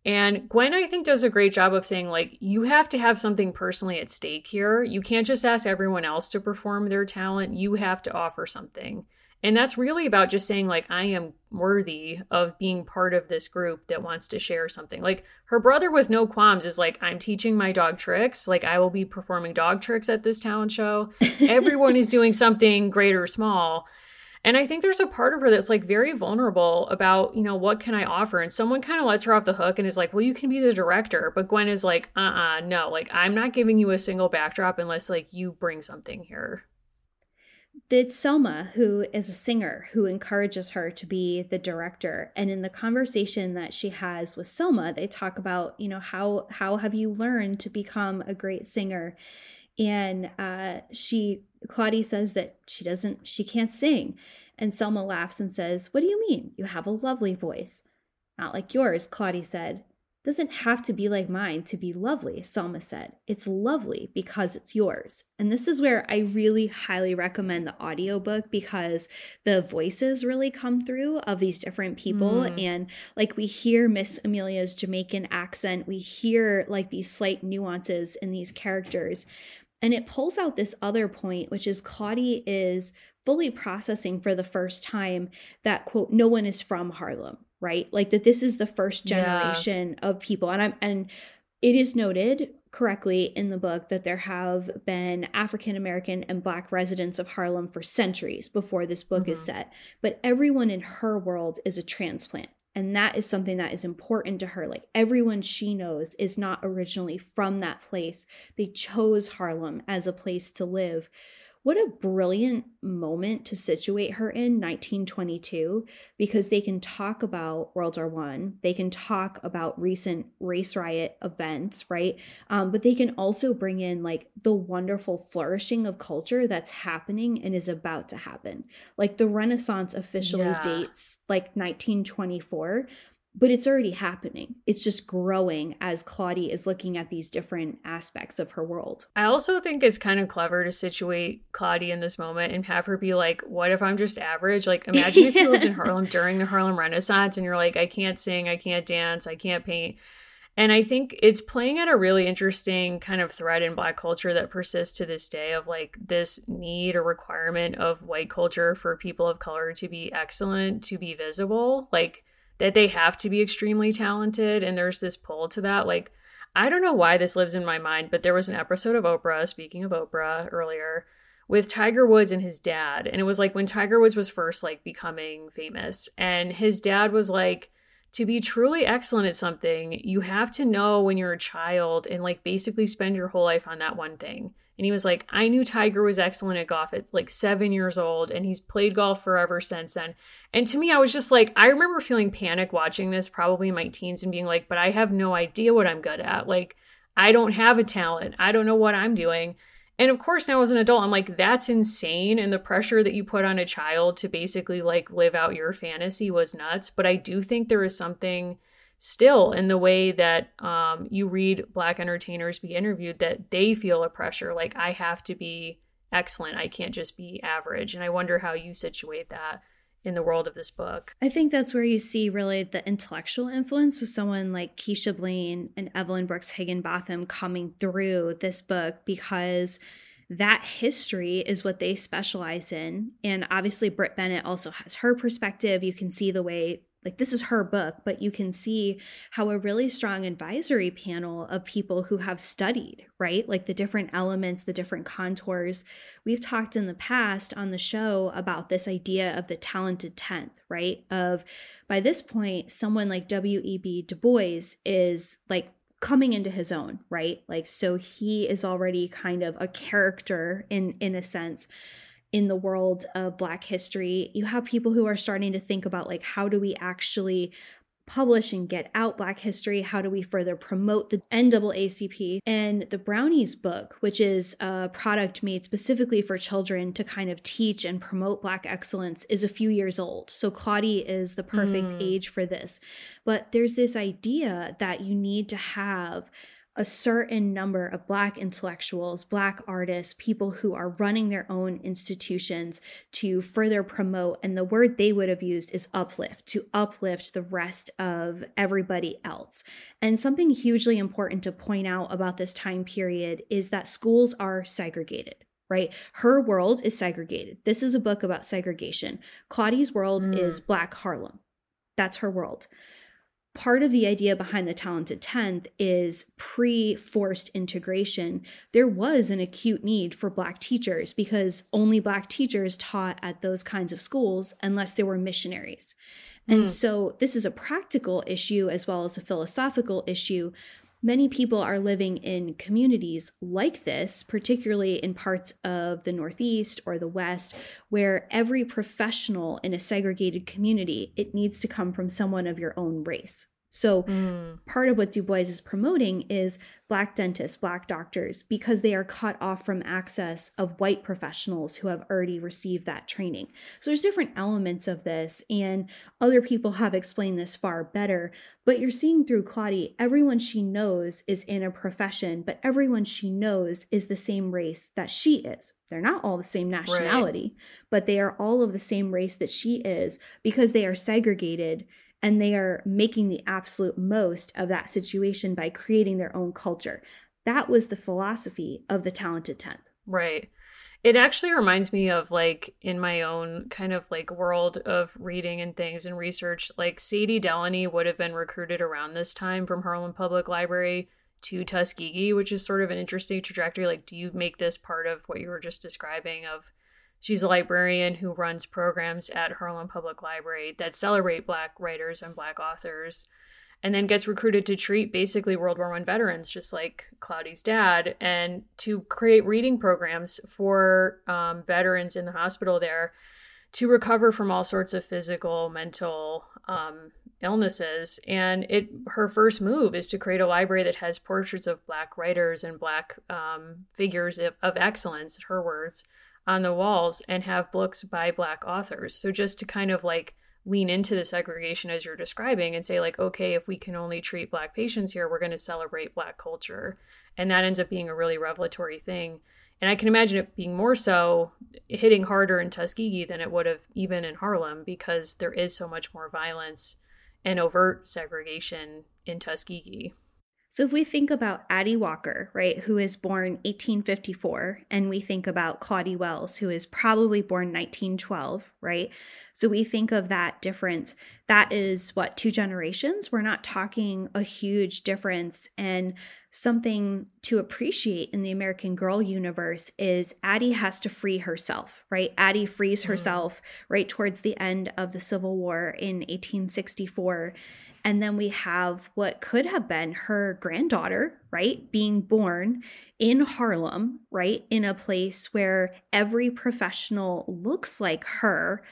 and Gwen, I think, does a great job of saying, like, you have to have something personally at stake here. You can't just ask everyone else to perform their talent. You have to offer something. And that's really about just saying, like, I am worthy of being part of this group that wants to share something. Like, her brother with no qualms is like, I'm teaching my dog tricks. Like, I will be performing dog tricks at this talent show. (laughs) Everyone is doing something great or small. And I think there's a part of her that's like very vulnerable about, you know, what can I offer? And someone kind of lets her off the hook and is like, well, you can be the director. But Gwen is like, uh uh-uh, uh no, like, I'm not giving you a single backdrop unless like you bring something here it's Selma, who is a singer, who encourages her to be the director. And in the conversation that she has with Selma, they talk about, you know, how how have you learned to become a great singer? And uh, she, Claudie says that she doesn't, she can't sing. And Selma laughs and says, What do you mean? You have a lovely voice. Not like yours, Claudie said doesn't have to be like mine to be lovely, Selma said. It's lovely because it's yours. And this is where I really highly recommend the audiobook because the voices really come through of these different people. Mm. And like we hear Miss Amelia's Jamaican accent, we hear like these slight nuances in these characters. And it pulls out this other point, which is Claudie is fully processing for the first time that quote, no one is from Harlem right? Like that this is the first generation yeah. of people. And I'm and it is noted correctly in the book that there have been African American and Black residents of Harlem for centuries before this book mm-hmm. is set. But everyone in her world is a transplant. And that is something that is important to her. Like everyone she knows is not originally from that place. They chose Harlem as a place to live what a brilliant moment to situate her in 1922 because they can talk about World War One, they can talk about recent race riot events, right? Um, but they can also bring in like the wonderful flourishing of culture that's happening and is about to happen. Like the Renaissance officially yeah. dates like 1924, but it's already happening. It's just growing as Claudie is looking at these different aspects of her world. I also think it's kind of clever to situate Claudie in this moment and have her be like, What if I'm just average? Like, imagine if you lived in (laughs) Harlem during the Harlem Renaissance and you're like, I can't sing, I can't dance, I can't paint. And I think it's playing at a really interesting kind of thread in Black culture that persists to this day of like this need or requirement of white culture for people of color to be excellent, to be visible. Like, that they have to be extremely talented and there's this pull to that. Like i don't know why this lives in my mind but there was an episode of oprah speaking of oprah earlier with tiger woods and his dad. And it was like when tiger woods was first like becoming famous and his dad was like to be truly excellent at something you have to know when you're a child and like basically spend your whole life on that one thing and he was like, I knew Tiger was excellent at golf at like seven years old, and he's played golf forever since then. And to me, I was just like, I remember feeling panic watching this probably in my teens and being like, but I have no idea what I'm good at. Like, I don't have a talent. I don't know what I'm doing. And of course, now as an adult, I'm like, that's insane. And the pressure that you put on a child to basically like live out your fantasy was nuts. But I do think there is something still in the way that um, you read black entertainers be interviewed that they feel a pressure like i have to be excellent i can't just be average and i wonder how you situate that in the world of this book i think that's where you see really the intellectual influence of someone like keisha Blain and evelyn brooks higginbotham coming through this book because that history is what they specialize in. And obviously, Brit Bennett also has her perspective. You can see the way like this is her book, but you can see how a really strong advisory panel of people who have studied, right? Like the different elements, the different contours. We've talked in the past on the show about this idea of the talented 10th, right? Of by this point, someone like W.E.B. Du Bois is like coming into his own, right? Like so he is already kind of a character in in a sense in the world of Black history. You have people who are starting to think about, like, how do we actually publish and get out Black history? How do we further promote the NAACP? And the Brownies book, which is a product made specifically for children to kind of teach and promote Black excellence, is a few years old. So Claudie is the perfect mm. age for this. But there's this idea that you need to have a certain number of Black intellectuals, Black artists, people who are running their own institutions to further promote. And the word they would have used is uplift, to uplift the rest of everybody else. And something hugely important to point out about this time period is that schools are segregated right? Her world is segregated. This is a book about segregation. Claudie's world mm. is Black Harlem. That's her world part of the idea behind the talented 10th is pre forced integration. There was an acute need for Black teachers because only Black teachers taught at those kinds of schools unless they were missionaries. And mm. so, this is a practical issue as well as a philosophical issue. Many people are living in communities like this, particularly in parts of the Northeast or the West, where every professional in a segregated community, it needs to come from someone of your own race. So, mm. part of what Du Bois is promoting is Black dentists, Black doctors, because they are cut off from access of white professionals who have already received that training. So, there's different elements of this, and other people have explained this far better. But you're seeing through Claudie, everyone she knows is in a profession, but everyone she knows is the same race that she is. They're not all the same nationality, right. but they are all of the same race that she is because they are segregated and they are making the absolute most of that situation by creating their own culture. That was the philosophy of the talented 10th. Right. It actually reminds me of like in my own kind of like world of reading and things and research, like Sadie Delaney would have been recruited around this time from Harlem Public Library to Tuskegee, which is sort of an interesting trajectory. Like, do you make this part of what you were just describing of She's a librarian who runs programs at Harlem Public Library that celebrate Black writers and Black authors. and then gets recruited to treat basically World War One veterans, just like Claudie's dad, and to create reading programs for um, veterans in the hospital there to recover from all sorts of physical, mental um, illnesses. And it her first move is to create a library that has portraits of black writers and black um, figures of, of excellence, her words, on the walls, and have books by black authors. So just to kind of like lean into the segregation as you're describing and say like okay if we can only treat black patients here we're going to celebrate black culture. And that ends up being a really revelatory thing. And i can imagine it being more so hitting harder in tuskegee than it would have even in harlem because there is so much more violence and overt segregation in tuskegee so if we think about Addie Walker, right, who is born 1854, and we think about Claudie Wells, who is probably born 1912, right? So we think of that difference. That is what two generations. We're not talking a huge difference. And something to appreciate in the American Girl universe is Addie has to free herself, right? Addie frees mm-hmm. herself right towards the end of the Civil War in 1864 and then we have what could have been her granddaughter, right? Being born in Harlem, right? In a place where every professional looks like her.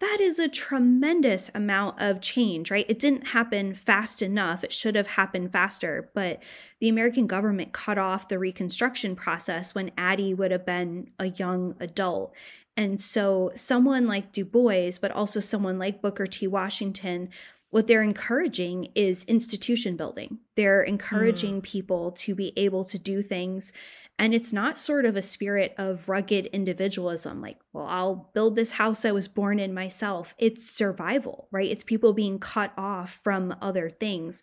That is a tremendous amount of change, right? It didn't happen fast enough. It should have happened faster, but the American government cut off the Reconstruction process when Addie would have been a young adult. And so, someone like Du Bois, but also someone like Booker T. Washington, what they're encouraging is institution building. They're encouraging mm. people to be able to do things. And it's not sort of a spirit of rugged individualism, like, well, I'll build this house I was born in myself. It's survival, right? It's people being cut off from other things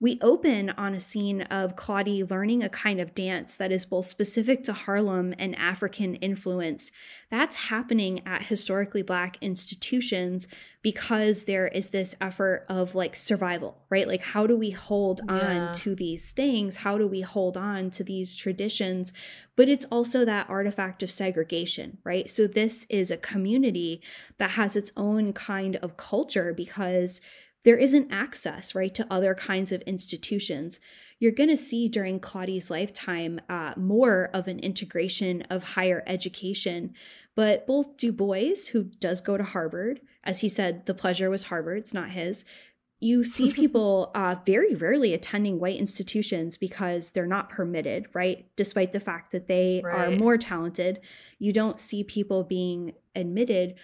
we open on a scene of Claudie learning a kind of dance that is both specific to Harlem and African influence. That's happening at historically black institutions because there is this effort of like survival, right? Like, how do we hold yeah. on to these things? How do we hold on to these traditions? But it's also that artifact of segregation, right? So, this is a community that has its own kind of culture because there isn't access, right, to other kinds of institutions. You're going to see during Claudie's lifetime uh, more of an integration of higher education. But both Du Bois, who does go to Harvard, as he said, the pleasure was Harvard's, not his. You see (laughs) people uh, very rarely attending white institutions because they're not permitted, right? Despite the fact that they right. are more talented, you don't see people being admitted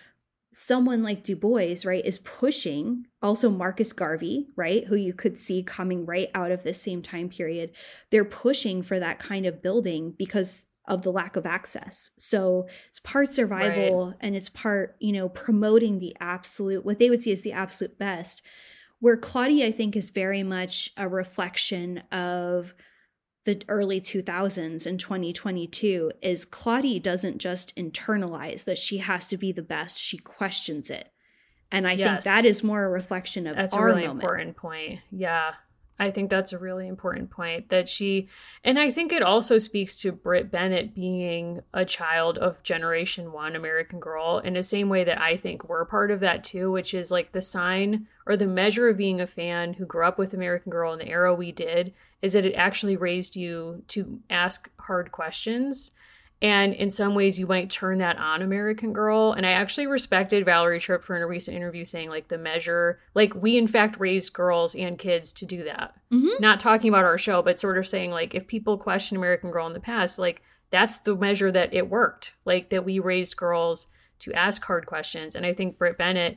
someone like Du Bois, right, is pushing also Marcus Garvey, right, who you could see coming right out of this same time period. They're pushing for that kind of building because of the lack of access. So it's part survival right. and it's part, you know, promoting the absolute, what they would see as the absolute best. Where Claudia, I think, is very much a reflection of the early 2000s and 2022 is Claudie doesn't just internalize that she has to be the best, she questions it. And I yes. think that is more a reflection of That's our a really moment. important point. Yeah. I think that's a really important point that she, and I think it also speaks to Brit Bennett being a child of Generation One American Girl in the same way that I think we're part of that too, which is like the sign or the measure of being a fan who grew up with American Girl in the era we did is that it actually raised you to ask hard questions. And in some ways, you might turn that on American Girl. And I actually respected Valerie Tripp for in a recent interview saying, like, the measure, like, we in fact raised girls and kids to do that. Mm-hmm. Not talking about our show, but sort of saying, like, if people question American Girl in the past, like, that's the measure that it worked. Like, that we raised girls to ask hard questions. And I think Brit Bennett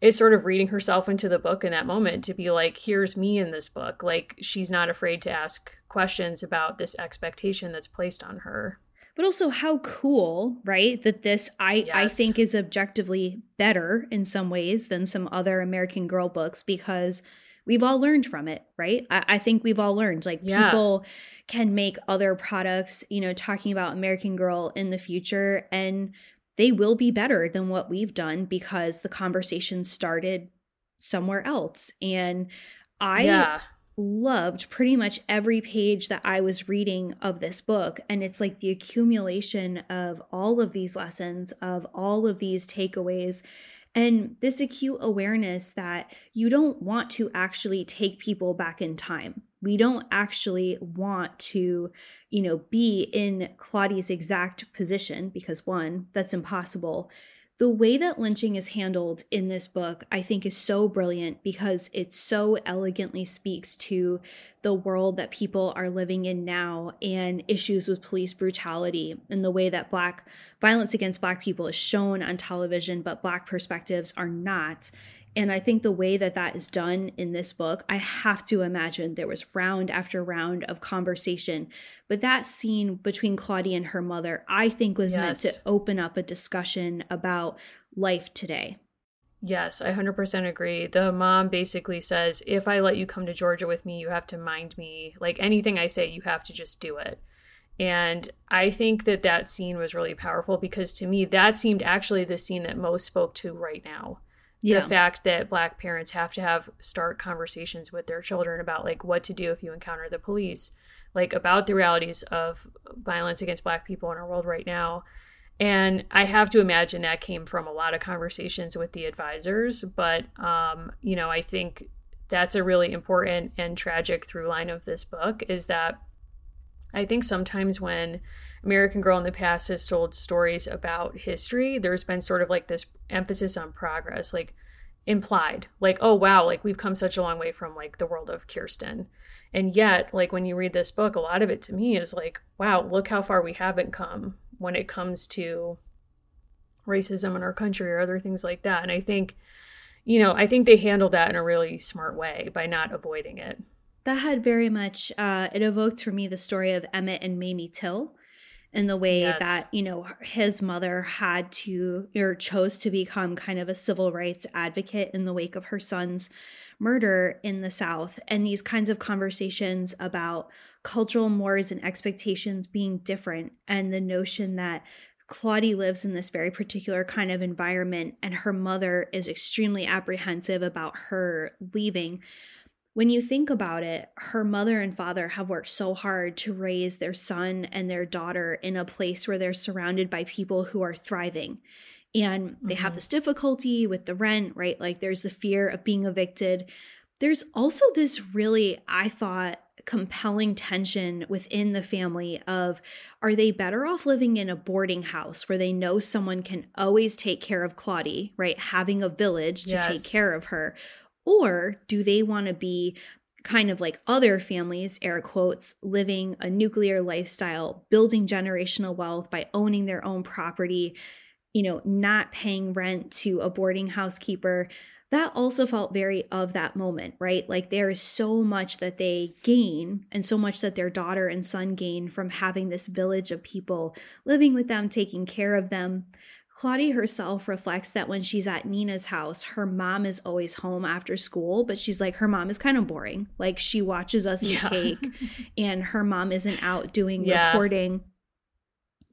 is sort of reading herself into the book in that moment to be like, here's me in this book. Like she's not afraid to ask questions about this expectation that's placed on her. But also how cool, right? That this I yes. I think is objectively better in some ways than some other American Girl books because we've all learned from it, right? I, I think we've all learned. Like yeah. people can make other products, you know, talking about American Girl in the future and they will be better than what we've done because the conversation started somewhere else. And I yeah. loved pretty much every page that I was reading of this book. And it's like the accumulation of all of these lessons, of all of these takeaways. And this acute awareness that you don't want to actually take people back in time. We don't actually want to, you know, be in Claudia's exact position because one, that's impossible the way that lynching is handled in this book, I think, is so brilliant because it so elegantly speaks to the world that people are living in now and issues with police brutality and the way that Black violence against Black people is shown on television, but Black perspectives are not. And I think the way that that is done in this book, I have to imagine there was round after round of conversation. But that scene between Claudia and her mother, I think was yes. meant to open up a discussion about life today. Yes, I 100% agree. The mom basically says, if I let you come to Georgia with me, you have to mind me. Like anything I say, you have to just do it. And I think that that scene was really powerful because to me, that seemed actually the scene that most spoke to right now yeah. the fact that black parents have to have start conversations with their children about like what to do if you encounter the police like about the realities of violence against black people in our world right now and i have to imagine that came from a lot of conversations with the advisors but um, you know i think that's a really important and tragic through line of this book is that i think sometimes when American Girl in the past has told stories about history, there's been sort of like this emphasis on progress, like implied, like, oh wow, like we've come such a long way from like the world of Kirsten. And yet, like when you read this book, a lot of it to me is like, wow, look how far we haven't come when it comes to racism in our country or other things like that. And I think, you know, I think they handled that in a really smart way by not avoiding it. That had very much, uh, it evoked for me the story of Emmett and Mamie Till in the way yes. that you know his mother had to or chose to become kind of a civil rights advocate in the wake of her son's murder in the south and these kinds of conversations about cultural mores and expectations being different and the notion that Claudie lives in this very particular kind of environment, and her mother is extremely apprehensive about her leaving when you think about it, her mother and father have worked so hard to raise their son and their daughter in a place where they're surrounded by people who are thriving. And they mm-hmm. have this difficulty with the rent, right? Like there's the fear of being evicted. There's also this really, I thought, compelling tension within the family of are they better off living in a boarding house where they know someone can always take care of Claudie, right? Having a village to yes. take care of her or do they want to be kind of like other families, air quotes, living a nuclear lifestyle, building generational wealth by owning their own property, you know, not paying rent to a boarding housekeeper? That also felt very of that moment, right? Like there is so much that they gain and so much that their daughter and son gain from having this village of people living with them, taking care of them. Claudie herself reflects that when she's at Nina's house, her mom is always home after school, but she's like, her mom is kind of boring. Like she watches us eat yeah. cake (laughs) and her mom isn't out doing yeah. reporting.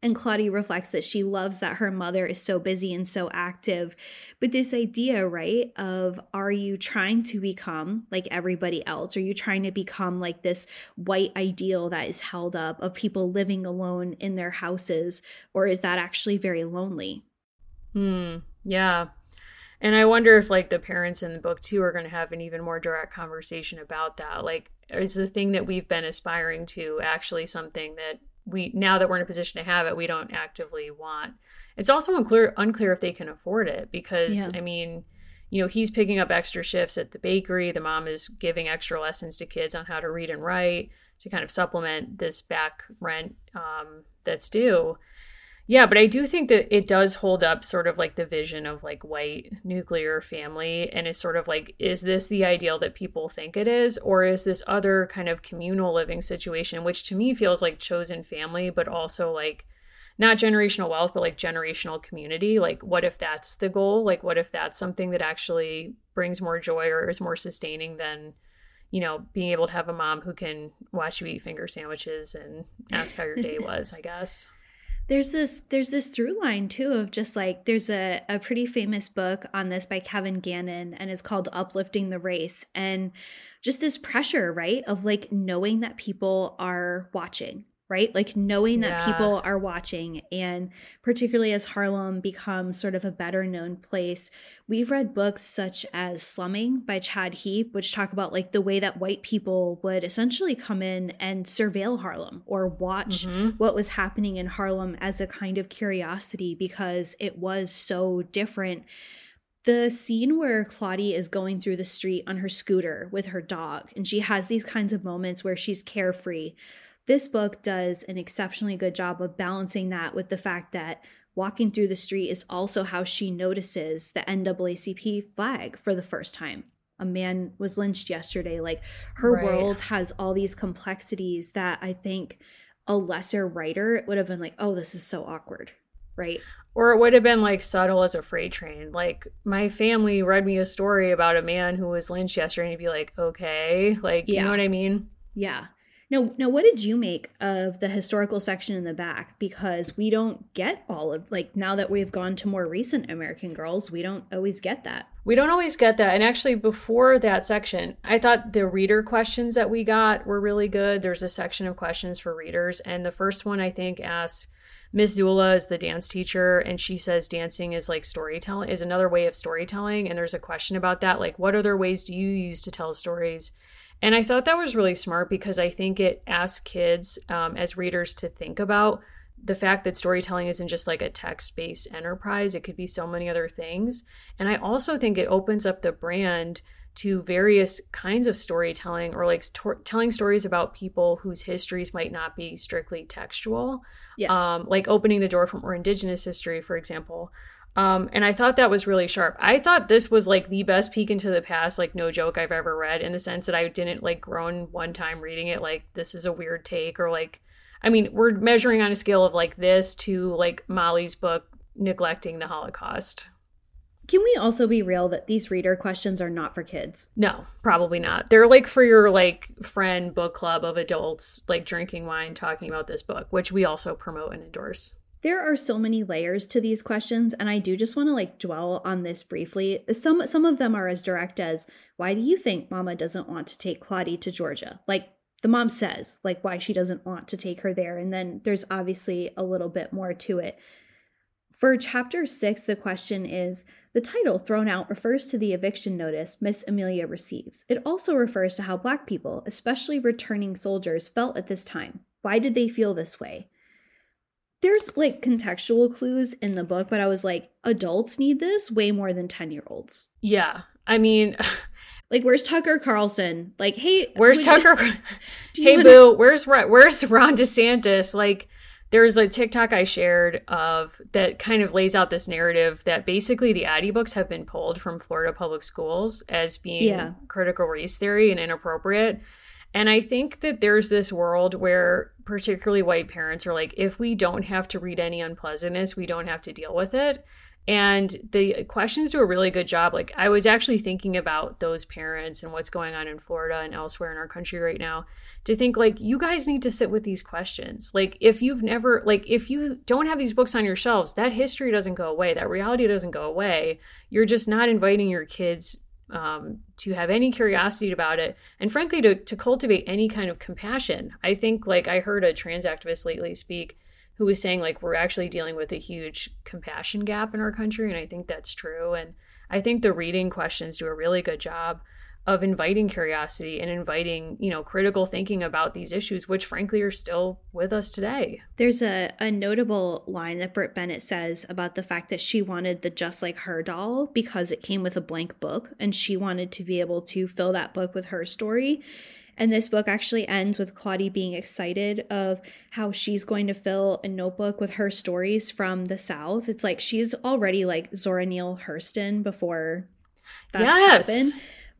And Claudie reflects that she loves that her mother is so busy and so active. But this idea, right, of are you trying to become like everybody else? Are you trying to become like this white ideal that is held up of people living alone in their houses? Or is that actually very lonely? Hmm. Yeah. And I wonder if like the parents in the book too are going to have an even more direct conversation about that. Like, is the thing that we've been aspiring to actually something that we now that we're in a position to have it, we don't actively want. It's also unclear unclear if they can afford it because yeah. I mean, you know, he's picking up extra shifts at the bakery. The mom is giving extra lessons to kids on how to read and write to kind of supplement this back rent um, that's due. Yeah, but I do think that it does hold up sort of like the vision of like white nuclear family and is sort of like is this the ideal that people think it is or is this other kind of communal living situation which to me feels like chosen family but also like not generational wealth but like generational community? Like what if that's the goal? Like what if that's something that actually brings more joy or is more sustaining than you know being able to have a mom who can watch you eat finger sandwiches and ask how your day (laughs) was i guess there's this there's this through line too of just like there's a, a pretty famous book on this by Kevin Gaines and it's called uplifting the race and just this pressure right of like knowing that people are watching right? Like knowing that Yeah. people are watching, and particularly as Harlem becomes sort of a better known place, we've read books such as Slumming by Chad Heap, which talk about like the way that white people would essentially come in and surveil Harlem or watch Mhm. what was happening in Harlem as a kind of curiosity because it was so different. The scene where Claudie is going through the street on her scooter with her dog, and she has these kinds of moments where she's carefree. This book does an exceptionally good job of balancing that with the fact that walking through the street is also how she notices the NAACP flag for the first time. A man was lynched yesterday. Like her Right. world has all these complexities that I think a lesser writer would have been like, oh, this is so awkward. Right. Or it would have been like subtle as a freight train. Like my family read me a story about a man who was lynched yesterday, and be like, okay, like you know what I mean? Yeah. Now, now, what did you make of the historical section in the back? Because we don't get all of like now that we've gone to more recent American Girls, we don't always get that. We don't always get that. And actually, before that section, I thought the reader questions that we got were really good. There's a section of questions for readers. And the first one, I think, asks Miss Zula is the dance teacher, and she says dancing is like storytelling, is another way of storytelling. And there's a question about that. Like, what other ways do you use to tell stories? And I thought that was really smart because I think it asks kids um, as readers to think about the fact that storytelling isn't just like a text based enterprise, it could be so many other things. And I also think it opens up the brand to various kinds of storytelling or like sto- telling stories about people whose histories might not be strictly textual. Yes. Um, like opening the door for more indigenous history, for example. Um, and I thought that was really sharp. I thought this was like the best peek into the past, like no joke I've ever read, in the sense that I didn't like groan one time reading it, like this is a weird take, or like, I mean, we're measuring on a scale of like this to like Molly's book, Neglecting the Holocaust. Can we also be real that these reader questions are not for kids? No, probably not. They're like for your like friend book club of adults, like drinking wine, talking about this book, which we also promote and endorse. There are so many layers to these questions and I do just want to like dwell on this briefly. Some some of them are as direct as why do you think mama doesn't want to take Claudie to Georgia? Like the mom says, like why she doesn't want to take her there and then there's obviously a little bit more to it. For chapter 6 the question is the title thrown out refers to the eviction notice Miss Amelia receives. It also refers to how black people, especially returning soldiers, felt at this time. Why did they feel this way? There's like contextual clues in the book, but I was like, adults need this way more than 10 year olds. Yeah. I mean, (laughs) Like, where's Tucker Carlson? Like, hey, where's Tucker? (laughs) hey, wanna- boo, where's Ron- where's Ron DeSantis? Like, there's a TikTok I shared of that kind of lays out this narrative that basically the Addie books have been pulled from Florida public schools as being Yeah. critical race theory and inappropriate. And I think that there's this world where particularly white parents are like, if we don't have to read any unpleasantness, we don't have to deal with it. And the questions do a really good job. Like, I was actually thinking about those parents and what's going on in Florida and elsewhere in our country right now to think, like, you guys need to sit with these questions. Like, if you've never, like, if you don't have these books on your shelves, that history doesn't go away. That reality doesn't go away. You're just not inviting your kids um, to have any curiosity about it and frankly to, to cultivate any kind of compassion. I think like i heard a trans activist lately speak who was saying like we're actually dealing with a huge compassion gap in our country and i think that's true and i think the reading questions do a really good job of inviting curiosity and inviting you know critical thinking about these issues which frankly are still with us today There's a, a notable line that Brit Bennett says about the fact that she wanted the Just Like Her doll because it came with a blank book and she wanted to be able to fill that book with her story. And this book actually ends with Claudie being excited of how she's going to fill a notebook with her stories from the South. It's like she's already like Zora Neale Hurston before that's Yes. happened.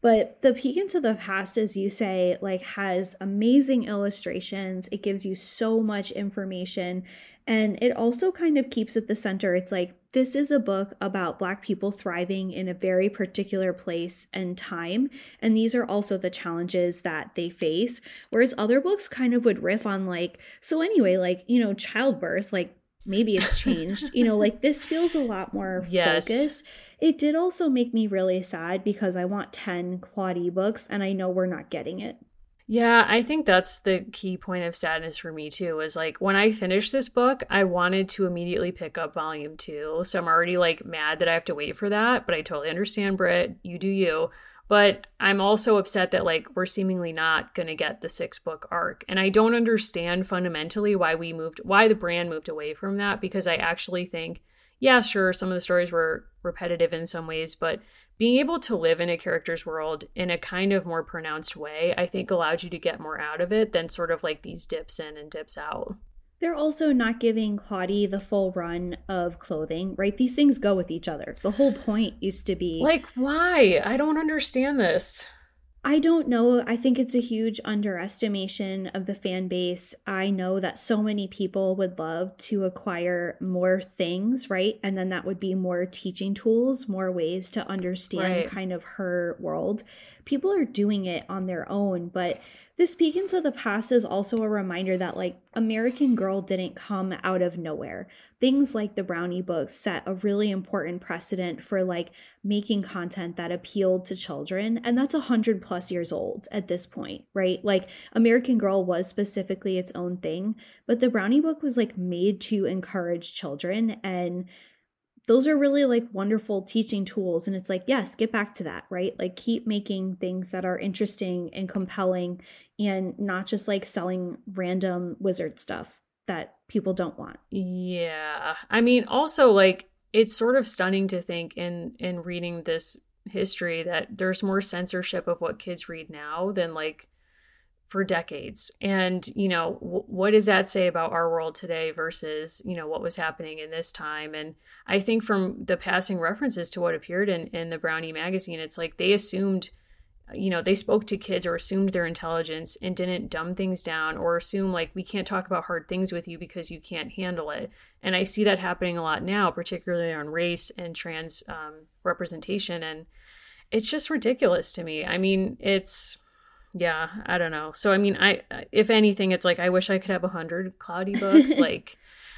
But the peek into the past, as you say, like has amazing illustrations. It gives you so much information. And it also kind of keeps at the center. It's like this is a book about Black people thriving in a very particular place and time. And these are also the challenges that they face. Whereas other books kind of would riff on, like, so anyway, like, you know, childbirth, like maybe it's changed. you know, like this feels a lot more (laughs) Yes. focused. It did also make me really sad because I want 10 Claudie books and I know we're not getting it. Yeah, I think that's the key point of sadness for me too. Is like when I finished this book, I wanted to immediately pick up volume two. So I'm already like mad that I have to wait for that, but I totally understand, Brit. You do you. But I'm also upset that like we're seemingly not going to get the six book arc. And I don't understand fundamentally why we moved why the brand moved away from that because I actually think yeah, sure, some of the stories were repetitive in some ways, but being able to live in a character's world in a kind of more pronounced way, I think allowed you to get more out of it than sort of like these dips in and dips out. They're also not giving Claudie the full run of clothing, right? These things go with each other. The whole point used to be like, why? I don't understand this. I don't know. I think it's a huge underestimation of the fan base. I know that so many people would love to acquire more things, right? And then that would be more teaching tools, more ways to understand right. kind of her world. People are doing it on their own, but this peek into the past is also a reminder that like American Girl didn't come out of nowhere. Things like the Brownie books set a really important precedent for like making content that appealed to children and that's a 100 plus years old at this point, right? Like American Girl was specifically its own thing, but the Brownie book was like made to encourage children and those are really like wonderful teaching tools and it's like yes get back to that right? Like keep making things that are interesting and compelling and not just like selling random wizard stuff that people don't want. Yeah. I mean also like it's sort of stunning to think in in reading this history that there's more censorship of what kids read now than like for decades. And, you know, w- what does that say about our world today versus, you know, what was happening in this time? And I think from the passing references to what appeared in, in the Brownie magazine, it's like they assumed, you know, they spoke to kids or assumed their intelligence and didn't dumb things down or assume like we can't talk about hard things with you because you can't handle it. And I see that happening a lot now, particularly on race and trans um, representation. And it's just ridiculous to me. I mean, it's yeah i don't know. So i mean i if anything it's like i wish i could have a hundred Claudie (laughs) books like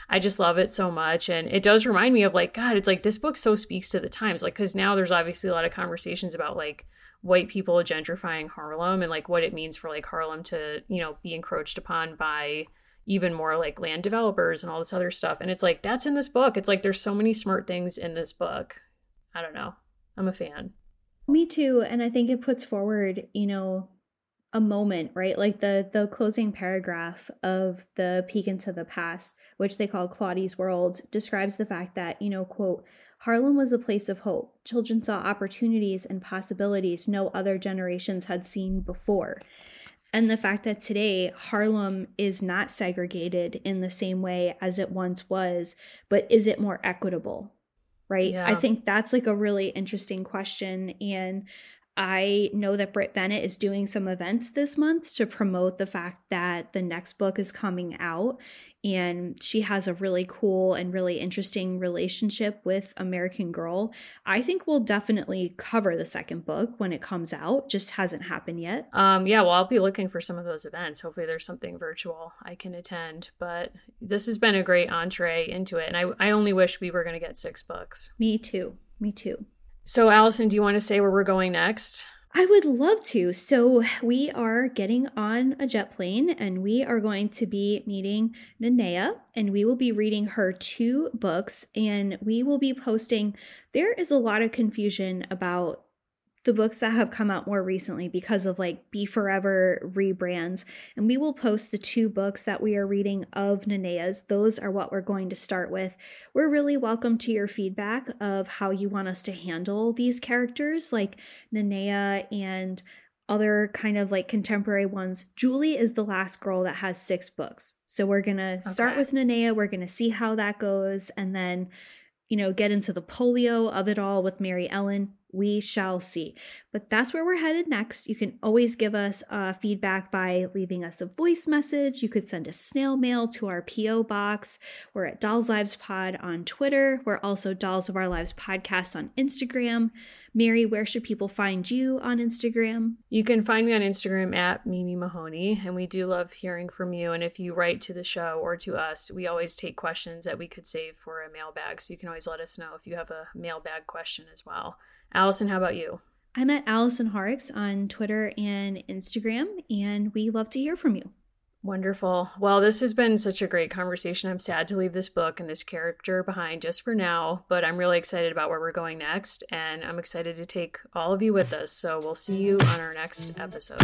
i just love it so much. And it does remind me of like god it's like this book so speaks to the times like because now there's obviously a lot of conversations about like white people gentrifying harlem and like what it means for like harlem to you know be encroached upon by even more like land developers and all this other stuff. And it's like that's in this book. It's like there's so many smart things in this book. I don't know. I'm a fan. Me too. And i think it puts forward you know a moment, right? Like the the closing paragraph of the peek into the past, which they call Claudie's World, describes the fact that, you know, quote, Harlem was a place of hope. Children saw opportunities and possibilities no other generations had seen before. And the fact that today Harlem is not segregated in the same way as it once was, but is it more equitable? Right? Yeah. I think that's like a really interesting question. And I know that Brit Bennett is doing some events this month to promote the fact that the next book is coming out. And she has a really cool and really interesting relationship with American Girl. I think we'll definitely cover the second book when it comes out. Just hasn't happened yet. Um, yeah, well, I'll be looking for some of those events. Hopefully, there's something virtual I can attend. But this has been a great entree into it. And I, I only wish we were going to get six books. Me too. Me too. So, Allison, do you want to say where we're going next? I would love to. So, we are getting on a jet plane and we are going to be meeting Nanea and we will be reading her two books and we will be posting. There is a lot of confusion about the books that have come out more recently because of like Be Forever rebrands. And we will post the two books that we are reading of Nanea's. Those are what we're going to start with. We're really welcome to your feedback of how you want us to handle these characters, like Nanea and other kind of like contemporary ones. Julie is the last girl that has six books. So we're going to okay. start with Nanea. We're going to see how that goes. And then you know, get into the polio of it all with Maryellen we shall see. But that's where we're headed next. You can always give us uh, feedback by leaving us a voice message. You could send a snail mail to our P.O. box. We're at Dolls Lives Pod on Twitter. We're also Dolls of Our Lives podcast on Instagram. Mary, where should people find you on Instagram? You can find me on Instagram at Mimi Mahoney, and we do love hearing from you. And if you write to the show or to us, we always take questions that we could save for a mailbag. So you can always let us know if you have a mailbag question as well. Allison, how about you? I'm at Allison Horrocks on Twitter and Instagram, and we love to hear from you. Wonderful. Well, this has been such a great conversation. I'm sad to leave this book and this character behind just for now, but I'm really excited about where we're going next, and I'm excited to take all of you with us. So we'll see you on our next episode.